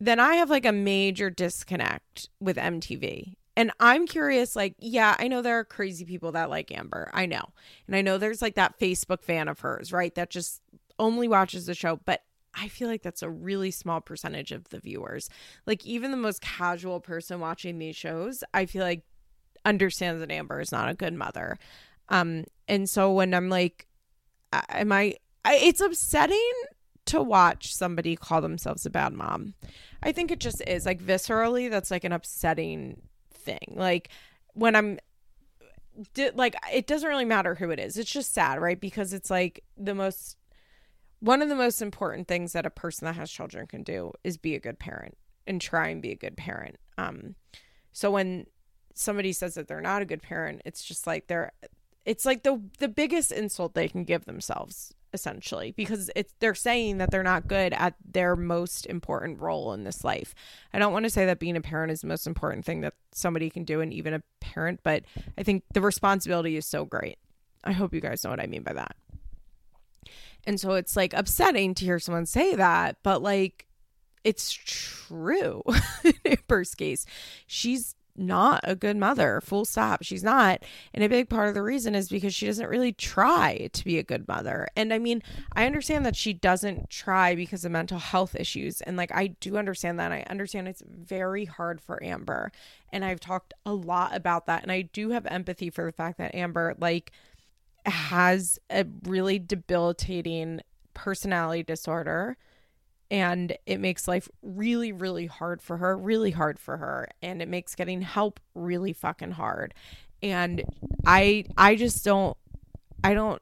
then I have like a major disconnect with MTV. And I'm curious, like, yeah, I know there are crazy people that like Amber. I know. And I know there's like that Facebook fan of hers, right? That just only watches the show. But I feel like that's a really small percentage of the viewers. Like even the most casual person watching these shows, I feel like understands that Amber is not a good mother. Um and so when I'm like am I, I it's upsetting to watch somebody call themselves a bad mom. I think it just is like viscerally that's like an upsetting thing. Like when I'm like it doesn't really matter who it is. It's just sad, right? Because it's like the most one of the most important things that a person that has children can do is be a good parent and try and be a good parent. Um, so when somebody says that they're not a good parent, it's just like they're, it's like the the biggest insult they can give themselves essentially because it's they're saying that they're not good at their most important role in this life. I don't want to say that being a parent is the most important thing that somebody can do and even a parent, but I think the responsibility is so great. I hope you guys know what I mean by that. And so it's like upsetting to hear someone say that, but like it's true in Amber's case. She's not a good mother, full stop. She's not. And a big part of the reason is because she doesn't really try to be a good mother. And I mean, I understand that she doesn't try because of mental health issues. And like, I do understand that. I understand it's very hard for Amber. And I've talked a lot about that. And I do have empathy for the fact that Amber, like, has a really debilitating personality disorder and it makes life really really hard for her really hard for her and it makes getting help really fucking hard. And i i just don't i don't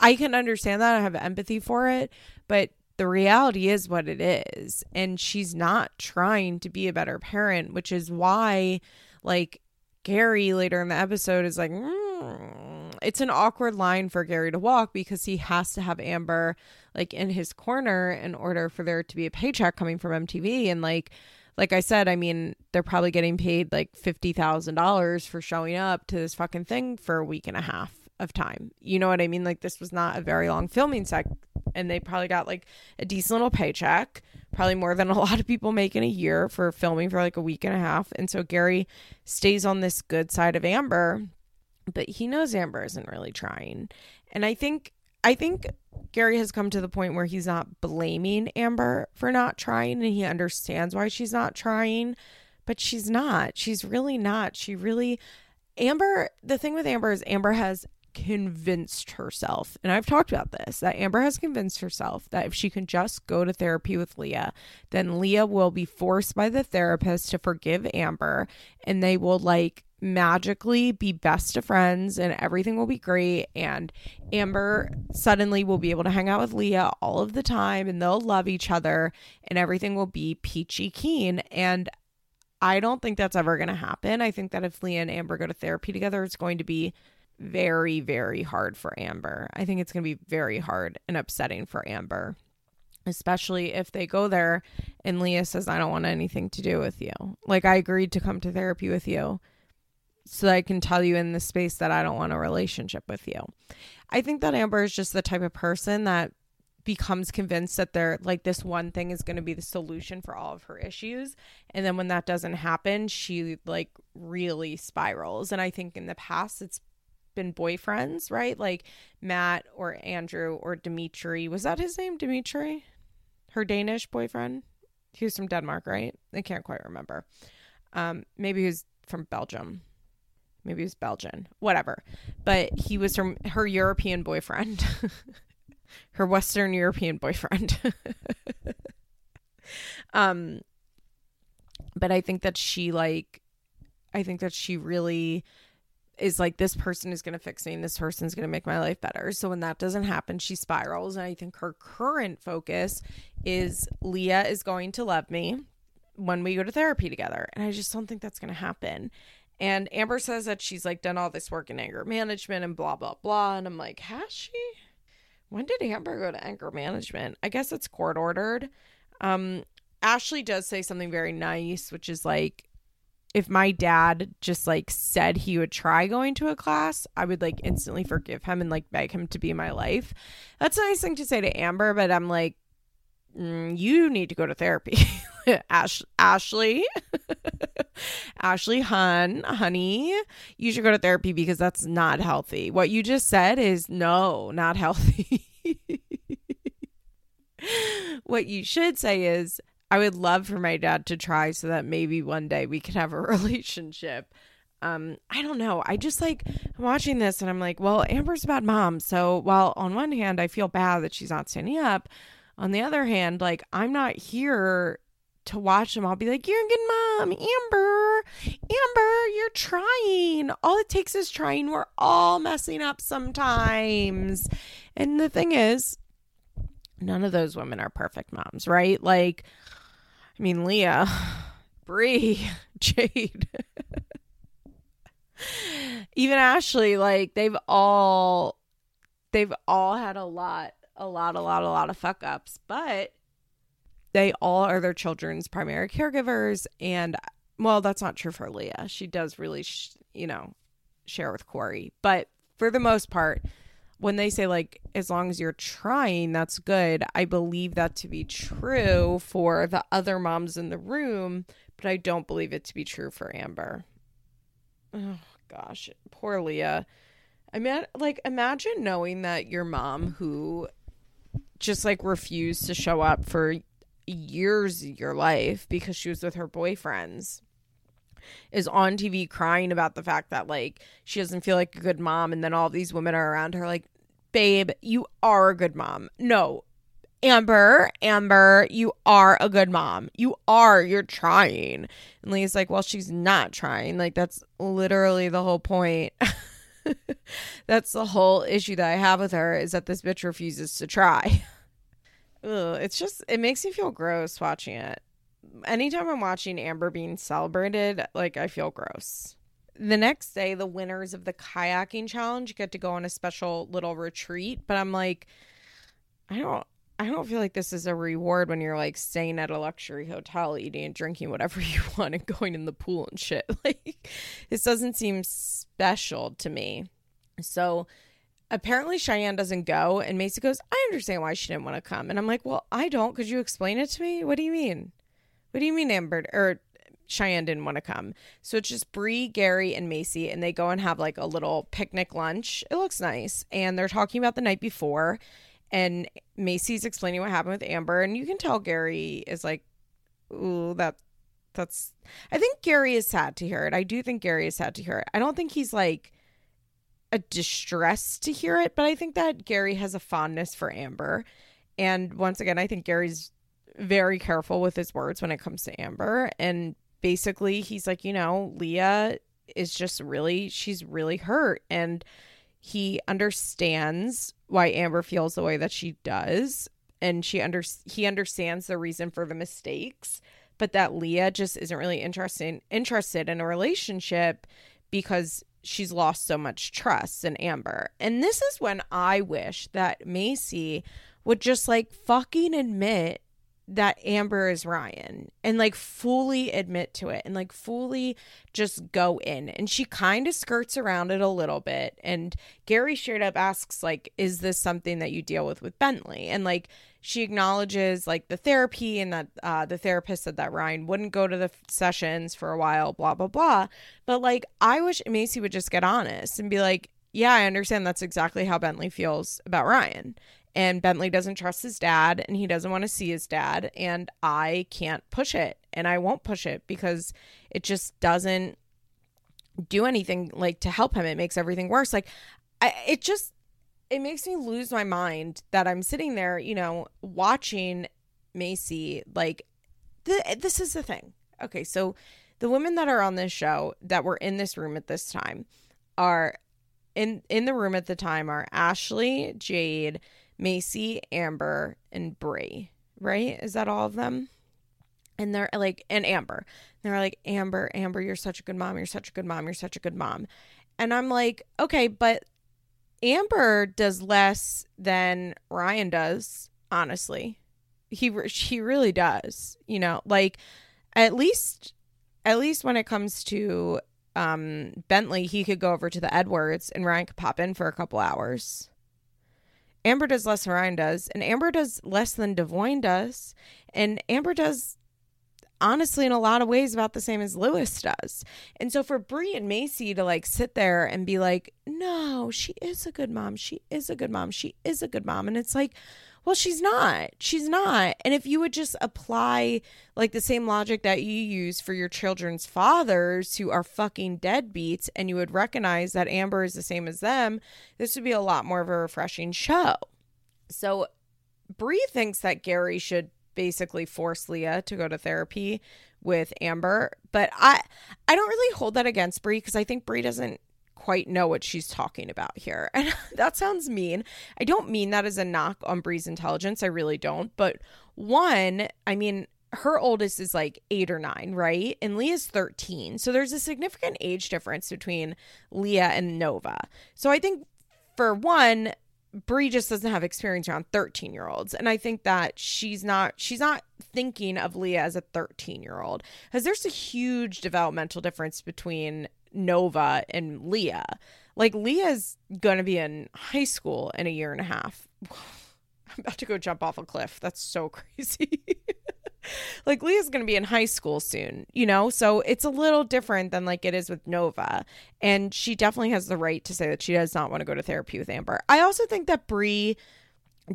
i can understand that i have empathy for it but the reality is what it is. And she's not trying to be a better parent which is why like gary later in the episode is like mm, it's an awkward line for Gary to walk because he has to have Amber like in his corner in order for there to be a paycheck coming from MTV and like like I said, I mean, they're probably getting paid like $50,000 for showing up to this fucking thing for a week and a half of time. You know what I mean? Like this was not a very long filming set and they probably got like a decent little paycheck, probably more than a lot of people make in a year for filming for like a week and a half. And so Gary stays on this good side of Amber but he knows Amber isn't really trying. And I think I think Gary has come to the point where he's not blaming Amber for not trying and he understands why she's not trying, but she's not. She's really not. She really Amber, the thing with Amber is Amber has convinced herself, and I've talked about this, that Amber has convinced herself that if she can just go to therapy with Leah, then Leah will be forced by the therapist to forgive Amber and they will like magically be best of friends and everything will be great and Amber suddenly will be able to hang out with Leah all of the time and they'll love each other and everything will be peachy keen and I don't think that's ever going to happen. I think that if Leah and Amber go to therapy together it's going to be very very hard for Amber. I think it's going to be very hard and upsetting for Amber especially if they go there and Leah says I don't want anything to do with you. Like I agreed to come to therapy with you so that I can tell you in the space that I don't want a relationship with you. I think that Amber is just the type of person that becomes convinced that they're like this one thing is going to be the solution for all of her issues. And then when that doesn't happen she like really spirals. And i think in the past it's been boyfriends right? Like matt or andrew or dimitri. Was that his name dimitri? Her danish boyfriend? He was from denmark right? I can't quite remember. Um maybe he was from belgium maybe he was Belgian, whatever. But he was from her European boyfriend, her Western European boyfriend. um, but I think that she like, I think that she really is like this person is going to fix me and this person is going to make my life better. So when that doesn't happen, she spirals and I think her current focus is Leah is going to love me when we go to therapy together. And I just don't think that's going to happen. And Amber says that she's like done all this work in anger management and blah, blah, blah. And I'm like, has she? When did Amber go to anger management? I guess it's court ordered. Um, Ashley does say something very nice, which is like, if my dad just like said he would try going to a class, I would like instantly forgive him and like beg him to be my life. That's a nice thing to say to Amber, but I'm like, mm, you need to go to therapy. Ash- Ashley, Ashley Hun, honey, you should go to therapy because that's not healthy. What you just said is no, not healthy. what you should say is, I would love for my dad to try so that maybe one day we could have a relationship. Um, I don't know. I just like I'm watching this and I'm like, well, Amber's a bad mom. So while on one hand I feel bad that she's not standing up, on the other hand, like I'm not here to watch them, I'll be like, You're a good mom, Amber. Amber, you're trying. All it takes is trying. We're all messing up sometimes. And the thing is, none of those women are perfect moms, right? Like, I mean, Leah, Bri, Jade, even Ashley, like, they've all. They've all had a lot, a lot, a lot, a lot of fuck ups, but they all are their children's primary caregivers. And well that's not true for leah. She does really sh- you know share with corey. But for the most part when they say like as long as you're trying that's good. I believe that to be true for the other moms in the room but i don't believe it to be true for amber. Oh gosh. Poor leah. I mean like imagine knowing that your mom who just like refused to show up for years of your life because she was with her boyfriends is on TV crying about the fact that like she doesn't feel like a good mom and then all these women are around her like babe you are a good mom no Amber, Amber, you are a good mom. You are, you're trying. And Lee's like, well, she's not trying. Like, that's literally the whole point. that's the whole issue that I have with her is that this bitch refuses to try. Ugh, it's just it makes me feel gross watching it. Anytime I'm watching Amber being celebrated, like I feel gross. The next day, the winners of the kayaking challenge get to go on a special little retreat, but I'm like, I don't I don't feel like this is a reward when you're like staying at a luxury hotel, eating and drinking whatever you want and going in the pool and shit. Like this doesn't seem special to me. So apparently Cheyenne doesn't go and Maci goes, I understand why she didn't want to come. And I'm like, well, I don't. Could you explain it to me? What do you mean? What do you mean Amber or Cheyenne didn't want to come? So it's just Bri, Gary, and Maci, and they go and have like a little picnic lunch. It looks nice. And they're talking about the night before. And Maci's explaining what happened with Amber. And you can tell Gary is like, ooh, that that's I think Gary is sad to hear it. I do think Gary is sad to hear it. I don't think he's like a distress to hear it, but I think that Gary has a fondness for Amber. And once again, I think Gary's very careful with his words when it comes to Amber. And basically, he's like, you know, Leah is just really, she's really hurt. And he understands why Amber feels the way that she does. And she under he understands the reason for the mistakes, but that Leah just isn't really interested interested in a relationship because she's lost so much trust in Amber. And this is when I wish that Maci would just like fucking admit that Amber is Ryan and like fully admit to it and like fully just go in. And she kind of skirts around it a little bit. And Gary straight up asks, like, is this something that you deal with with Bentley? And like, she acknowledges like the therapy and that uh, the therapist said that Ryan wouldn't go to the sessions for a while, blah, blah, blah. But like, I wish Maci would just get honest and be like, yeah, I understand that's exactly how Bentley feels about Ryan. And Bentley doesn't trust his dad and he doesn't want to see his dad. And I can't push it and I won't push it because it just doesn't do anything like to help him. It makes everything worse. Like, I, it just it makes me lose my mind that I'm sitting there, you know, watching Maci Like, the, this is the thing. Okay, so the women that are on this show that were in this room at this time are in in the room at the time are Ashley, Jade, Maci, Amber, and Bri. Right? Is that all of them? And they're like, and Amber. They're like, Amber, Amber, you're such a good mom. You're such a good mom. You're such a good mom. And I'm like, okay, but Amber does less than Ryan does, honestly. He she really does. You know, like at least at least when it comes to um Bentley, he could go over to the Edwards and Ryan could pop in for a couple hours. Amber does less than Ryan does, and Amber does less than Devoin does, and Amber does honestly in a lot of ways about the same as Lewis does. And so for Bri and Maci to like sit there and be like, "No, she is a good mom. She is a good mom. She is a good mom." And it's like, well, she's not. She's not. And if you would just apply like the same logic that you use for your children's fathers who are fucking deadbeats and you would recognize that Amber is the same as them, this would be a lot more of a refreshing show. So Bri thinks that Gary should basically force Leah to go to therapy with Amber. But I I don't really hold that against Bri because I think Bri doesn't quite know what she's talking about here. And that sounds mean. I don't mean that as a knock on Bri's intelligence. I really don't. But one, I mean, her oldest is like eight or nine, right? And Leah's 13. So there's a significant age difference between Leah and Nova. So I think for one, Bri just doesn't have experience around 13 year olds. And I think that she's not she's not thinking of Leah as a 13 year old. Because there's a huge developmental difference between Nova and Leah. Like Leah's gonna be in high school in a year and a half. I'm about to go jump off a cliff. That's so crazy. like Leah's going to be in high school soon, you know? So it's a little different than like it is with Nova. And she definitely has the right to say that she does not want to go to therapy with Amber. I also think that Bri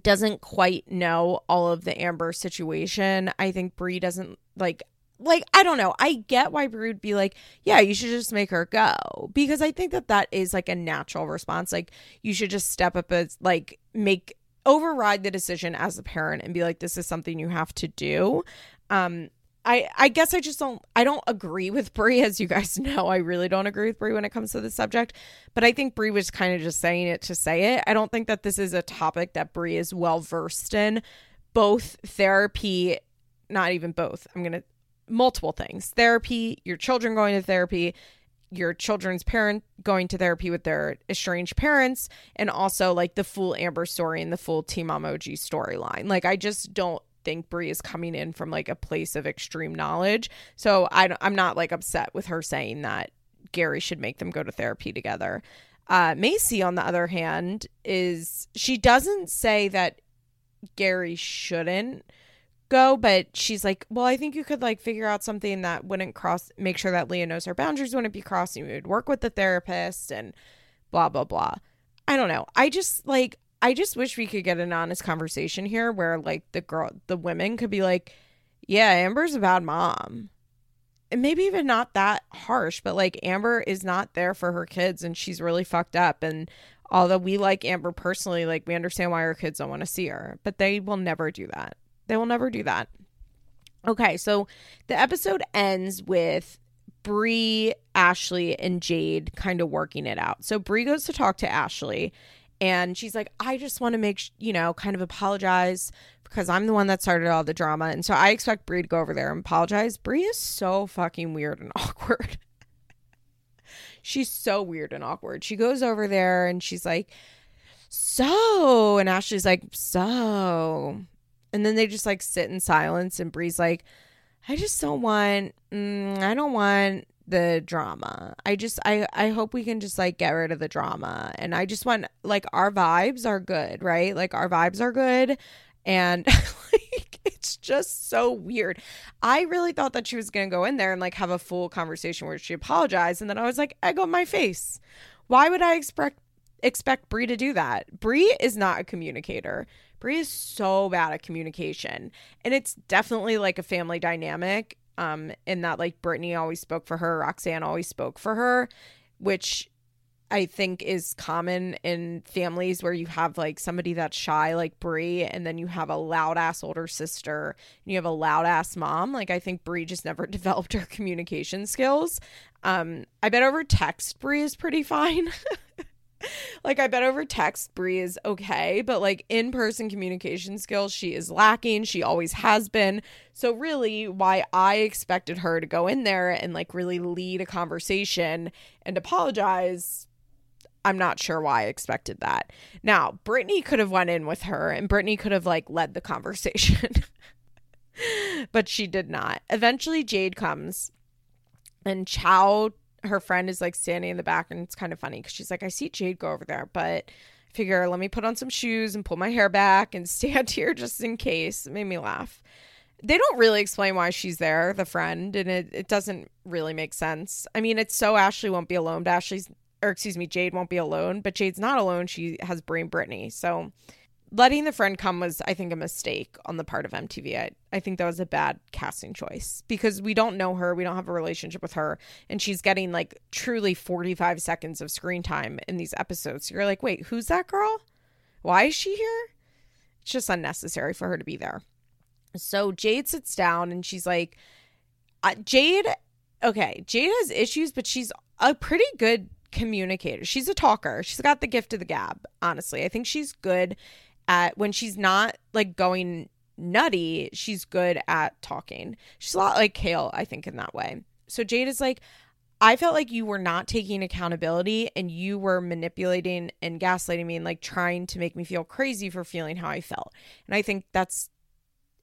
doesn't quite know all of the Amber situation. I think Bri doesn't like like I don't know. I get why Bri would be like, yeah, you should just make her go because I think that that is like a natural response. Like you should just step up as like make override the decision as a parent and be like this is something you have to do um I, I guess I just don't I don't agree with Bri as you guys know I really don't agree with Bri when it comes to the subject but I think Bri was kind of just saying it to say it I don't think that this is a topic that Bri is well versed in both therapy not even both I'm going to multiple things therapy your children going to therapy your children's parent going to therapy with their estranged parents and also like the full Amber story and the full Teen Mom OG storyline. Like I just don't think Bri is coming in from like a place of extreme knowledge. So I I'm not like upset with her saying that Gary should make them go to therapy together. Uh, Maci, on the other hand, is she doesn't say that Gary shouldn't go, but she's like, well, I think you could like figure out something that wouldn't cross, make sure that Leah knows her boundaries wouldn't be crossing. We would work with the therapist and blah, blah, blah. I don't know. I just like, I just wish we could get an honest conversation here where like the girl, the women could be like, yeah, Amber's a bad mom. And maybe even not that harsh, but like Amber is not there for her kids and she's really fucked up. And although we like Amber personally, like we understand why her kids don't want to see her, but they will never do that. They will never do that. Okay, so the episode ends with Bri, Ashley, and Jade kind of working it out. So Bri goes to talk to Ashley and she's like, I just want to make, sh- you know, kind of apologize because I'm the one that started all the drama. And so I expect Bri to go over there and apologize. Bri is so fucking weird and awkward. she's so weird and awkward. She goes over there and she's like, So, and Ashley's like, So. And then they just like sit in silence. And Bri's like, I just don't want, mm, I don't want the drama. I just I I hope we can just like get rid of the drama and I just want like our vibes are good, right? Like our vibes are good and like it's just so weird. I really thought that she was going to go in there and like have a full conversation where she apologized and then I was like egg on my face. Why would I expect expect Bri to do that? Bri is not a communicator. Bri is so bad at communication. And it's definitely like a family dynamic um in that like Brittany always spoke for her, Roxanne always spoke for her, which I think is common in families where you have like somebody that's shy like Bri and then you have a loud ass older sister and you have a loud ass mom. Like I think Bri just never developed her communication skills. Um I bet over text Bri is pretty fine. like I bet over text Bri is okay, but like in person communication skills, she is lacking. She always has been. So really, why I expected her to go in there and like really lead a conversation and apologize. I'm not sure why I expected that. Now, Brittany could have went in with her and Brittany could have like led the conversation. but she did not. Eventually Jade comes and Chow her friend is like standing in the back and it's kind of funny because she's like, I see Jade go over there, but I figure let me put on some shoes and pull my hair back and stand here just in case. It made me laugh. They don't really explain why she's there, the friend, and it, it doesn't really make sense. I mean, it's so Ashley won't be alone, but Ashley's, or excuse me, Jade won't be alone, but Jade's not alone. She has Brain Brittany. So letting the friend come was i think a mistake on the part of mtv I, I think that was a bad casting choice because we don't know her. We don't have a relationship with her. And she's getting like truly 45 seconds of screen time in these episodes. So you're like wait who's that girl? Why is she here? It's just unnecessary for her to be there. So jade sits down and she's like jade okay jade has issues but she's a pretty good communicator. She's a talker. She's got the gift of the gab, honestly. I think she's good at when she's not like going nutty, she's good at talking. She's a lot like Kail, I think, in that way. So Jade is like, I felt like you were not taking accountability and you were manipulating and gaslighting me and like trying to make me feel crazy for feeling how I felt. And I think that's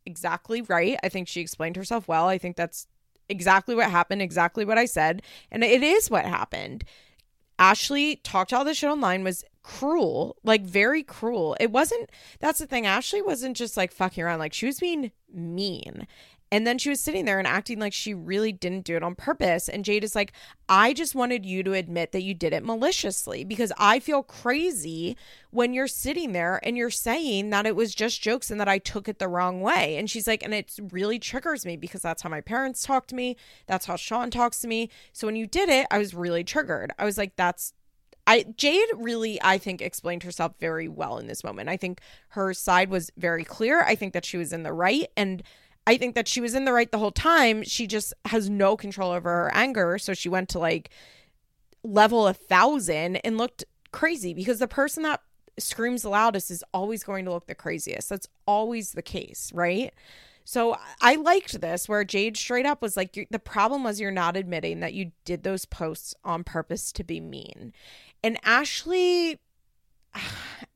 exactly right. I think she explained herself well. I think that's exactly what happened, exactly what I said. And it is what happened. Ashley talked all this shit online, was cruel, like very cruel. It wasn't, that's the thing. Ashley wasn't just like fucking around, like she was being mean. And then she was sitting there and acting like she really didn't do it on purpose. And Jade is like, I just wanted you to admit that you did it maliciously because I feel crazy when you're sitting there and you're saying that it was just jokes and that I took it the wrong way. And she's like, and it really triggers me because that's how my parents talk to me. That's how Sean talks to me. So when you did it, I was really triggered. I was like, that's I Jade really I think explained herself very well in this moment. I think her side was very clear. I think that she was in the right and I think that she was in the right the whole time. She just has no control over her anger, so she went to like level a thousand and looked crazy because the person that screams the loudest is always going to look the craziest. That's always the case, right? So I liked this where Jade straight up was like, the problem was you're not admitting that you did those posts on purpose to be mean. And Ashley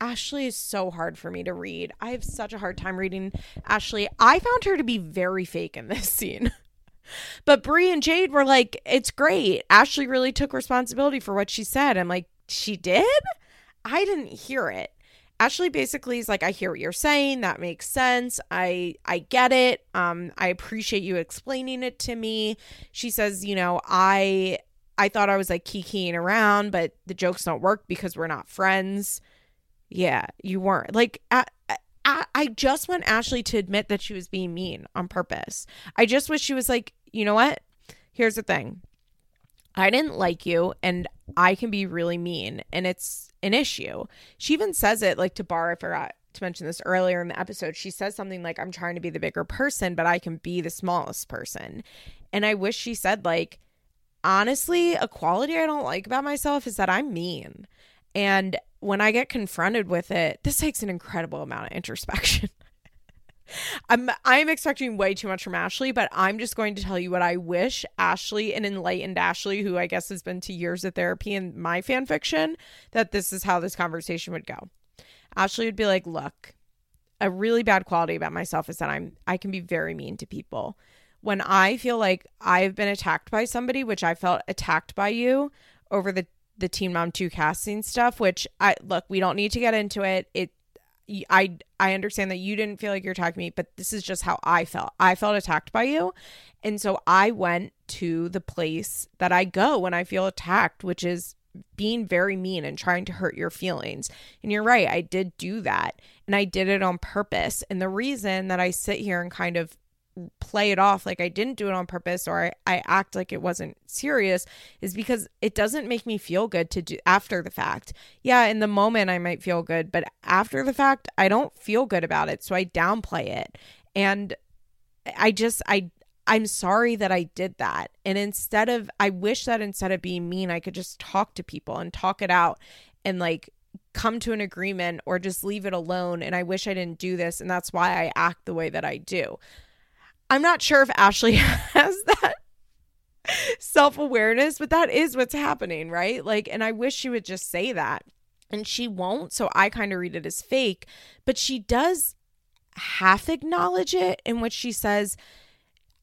Ashley is so hard for me to read. I have such a hard time reading Ashley. I found her to be very fake in this scene. But Bri and Jade were like, it's great. Ashley really took responsibility for what she said. I'm like, she did? I didn't hear it. Ashley basically is like, I hear what you're saying. That makes sense. I I get it. Um, I appreciate you explaining it to me. She says, you know, I I thought I was like kikiing around, but the jokes don't work because we're not friends. Yeah, you weren't. Like, I, I, I just want Ashley to admit that she was being mean on purpose. I just wish she was like, you know what? here's the thing I didn't like you and I can be really mean and it's an issue. She even says it like to Bar, I forgot to mention this earlier in the episode. She says something like, I'm trying to be the bigger person, but I can be the smallest person. And I wish she said, like, honestly, a quality I don't like about myself is that I'm mean. And when I get confronted with it, this takes an incredible amount of introspection. I'm I'm expecting way too much from Ashley, but I'm just going to tell you what I wish Ashley, an enlightened Ashley, who I guess has been to years of therapy in my fan fiction, that this is how this conversation would go. Ashley would be like, "Look, a really bad quality about myself is that I'm I can be very mean to people. When I feel like I've been attacked by somebody, which I felt attacked by you over the the Teen Mom 2 casting stuff, which I look, we don't need to get into it. It I I understand that you didn't feel like you're attacking me, but this is just how I felt. I felt attacked by you. And so I went to the place that I go when I feel attacked, which is being very mean and trying to hurt your feelings. And you're right, I did do that. And I did it on purpose. And the reason that I sit here and kind of play it off like I didn't do it on purpose or I, I act like it wasn't serious is because it doesn't make me feel good to do after the fact. Yeah, in the moment I might feel good, but after the fact I don't feel good about it. So I downplay it. And I just I I'm sorry that I did that. And instead of I wish that instead of being mean, I could just talk to people and talk it out and like come to an agreement or just leave it alone and I wish I didn't do this and that's why I act the way that I do. I'm not sure if Ashley has that self awareness, but that is what's happening, right? Like, and I wish she would just say that. And she won't. So I kind of read it as fake, but she does half acknowledge it in which she says,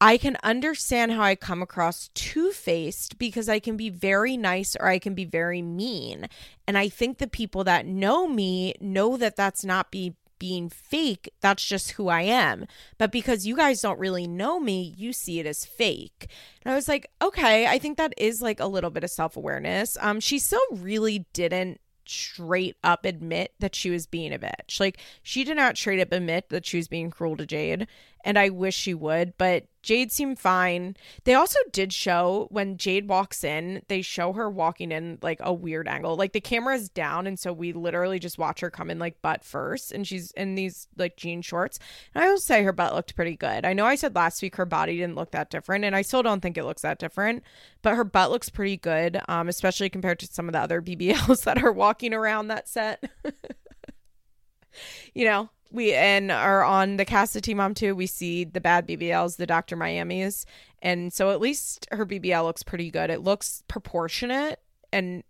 I can understand how I come across two faced because I can be very nice or I can be very mean. And I think the people that know me know that that's not be being fake, that's just who I am. But because you guys don't really know me, you see it as fake. And I was like, okay, I think that is like a little bit of self awareness. Um, she still really didn't straight up admit that she was being a bitch. Like she did not straight up admit that she was being cruel to Jade and I wish she would, but Jade seemed fine. They also did show when Jade walks in, they show her walking in like a weird angle. Like the camera's down, and so we literally just watch her come in like butt first, and she's in these like jean shorts. And I will say her butt looked pretty good. I know I said last week her body didn't look that different, and I still don't think it looks that different, but her butt looks pretty good, um, especially compared to some of the other BBLs that are walking around that set. you know, we and are on the cast of Teen Mom 2, we see the bad BBLs, the Dr. Miami's. And so at least her BBL looks pretty good. It looks proportionate and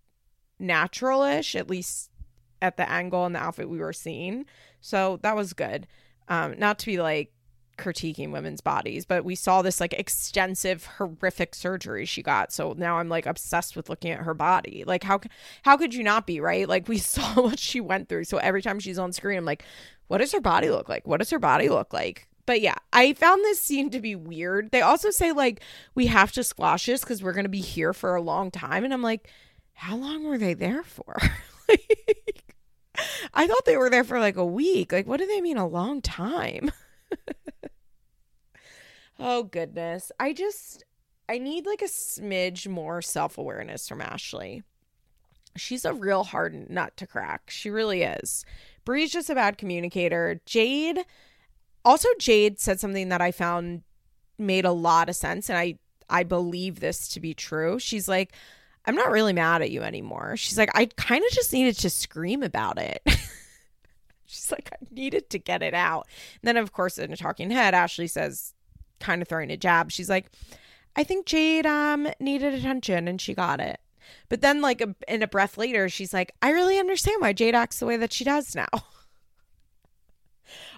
natural-ish, at least at the angle and the outfit we were seeing. So that was good. Um, not to be like critiquing women's bodies, but we saw this like extensive horrific surgery she got. So now I'm like obsessed with looking at her body. Like how how could you not be, right? Like we saw what she went through. So every time she's on screen, I'm like, what does her body look like? What does her body look like? But yeah, I found this scene to be weird. They also say like we have to squash this cuz we're going to be here for a long time and I'm like, how long were they there for? like I thought they were there for like a week. Like what do they mean a long time? Oh goodness. I just I need like a smidge more self-awareness from Ashley. She's a real hard nut to crack. She really is. Bri's just a bad communicator. Jade also Jade said something that I found made a lot of sense and I I believe this to be true. She's like I'm not really mad at you anymore. She's like I kind of just needed to scream about it. She's like I needed to get it out. And then of course in a talking head Ashley says kind of throwing a jab. She's like, I think Jade um needed attention and she got it. But then like a, in a breath later, she's like, I really understand why Jade acts the way that she does now.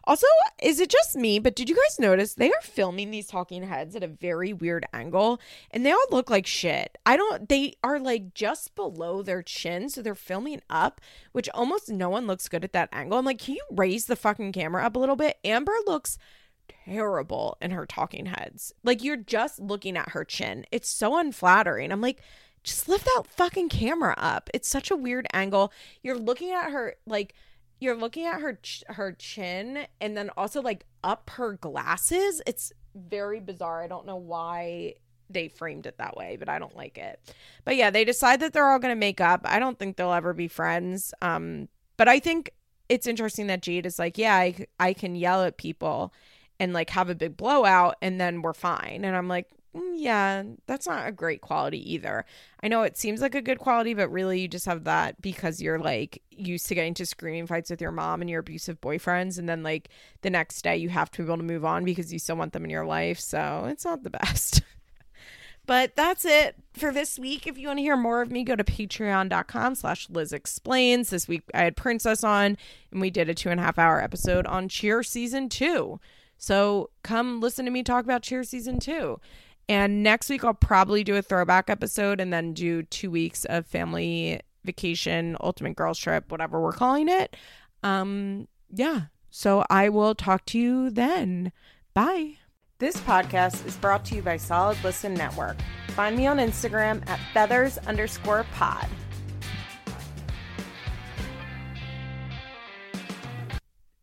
Also, is it just me? But did you guys notice they are filming these talking heads at a very weird angle and they all look like shit? I don't, they are like just below their chin. So they're filming up, which almost no one looks good at that angle. I'm like, can you raise the fucking camera up a little bit? Amber looks terrible in her talking heads. Like you're just looking at her chin. It's so unflattering. I'm like, just lift that fucking camera up. It's such a weird angle. You're looking at her like you're looking at her ch- her chin and then also like up her glasses. It's very bizarre. I don't know why they framed it that way, but I don't like it. But yeah, they decide that they're all going to make up. I don't think they'll ever be friends. Um, but I think it's interesting that Jade is like, yeah, I, I can yell at people and like have a big blowout and then we're fine. And I'm like, Mm, yeah, that's not a great quality either. I know it seems like a good quality, but really you just have that because you're like used to getting to screaming fights with your mom and your abusive boyfriends. And then like the next day you have to be able to move on because you still want them in your life. So it's not the best. But that's it for this week. If you want to hear more of me, go to patreon.com slash Liz Explains. This week I had Princess on and we did a two and a half hour episode on Cheer Season 2. So come listen to me talk about Cheer Season 2. And next week I'll probably do a throwback episode and then do two weeks of family vacation, ultimate girls trip, whatever we're calling it. Um, yeah. So I will talk to you then. Bye. This podcast is brought to you by Solid Listen Network. Find me on Instagram at feathers underscore pod.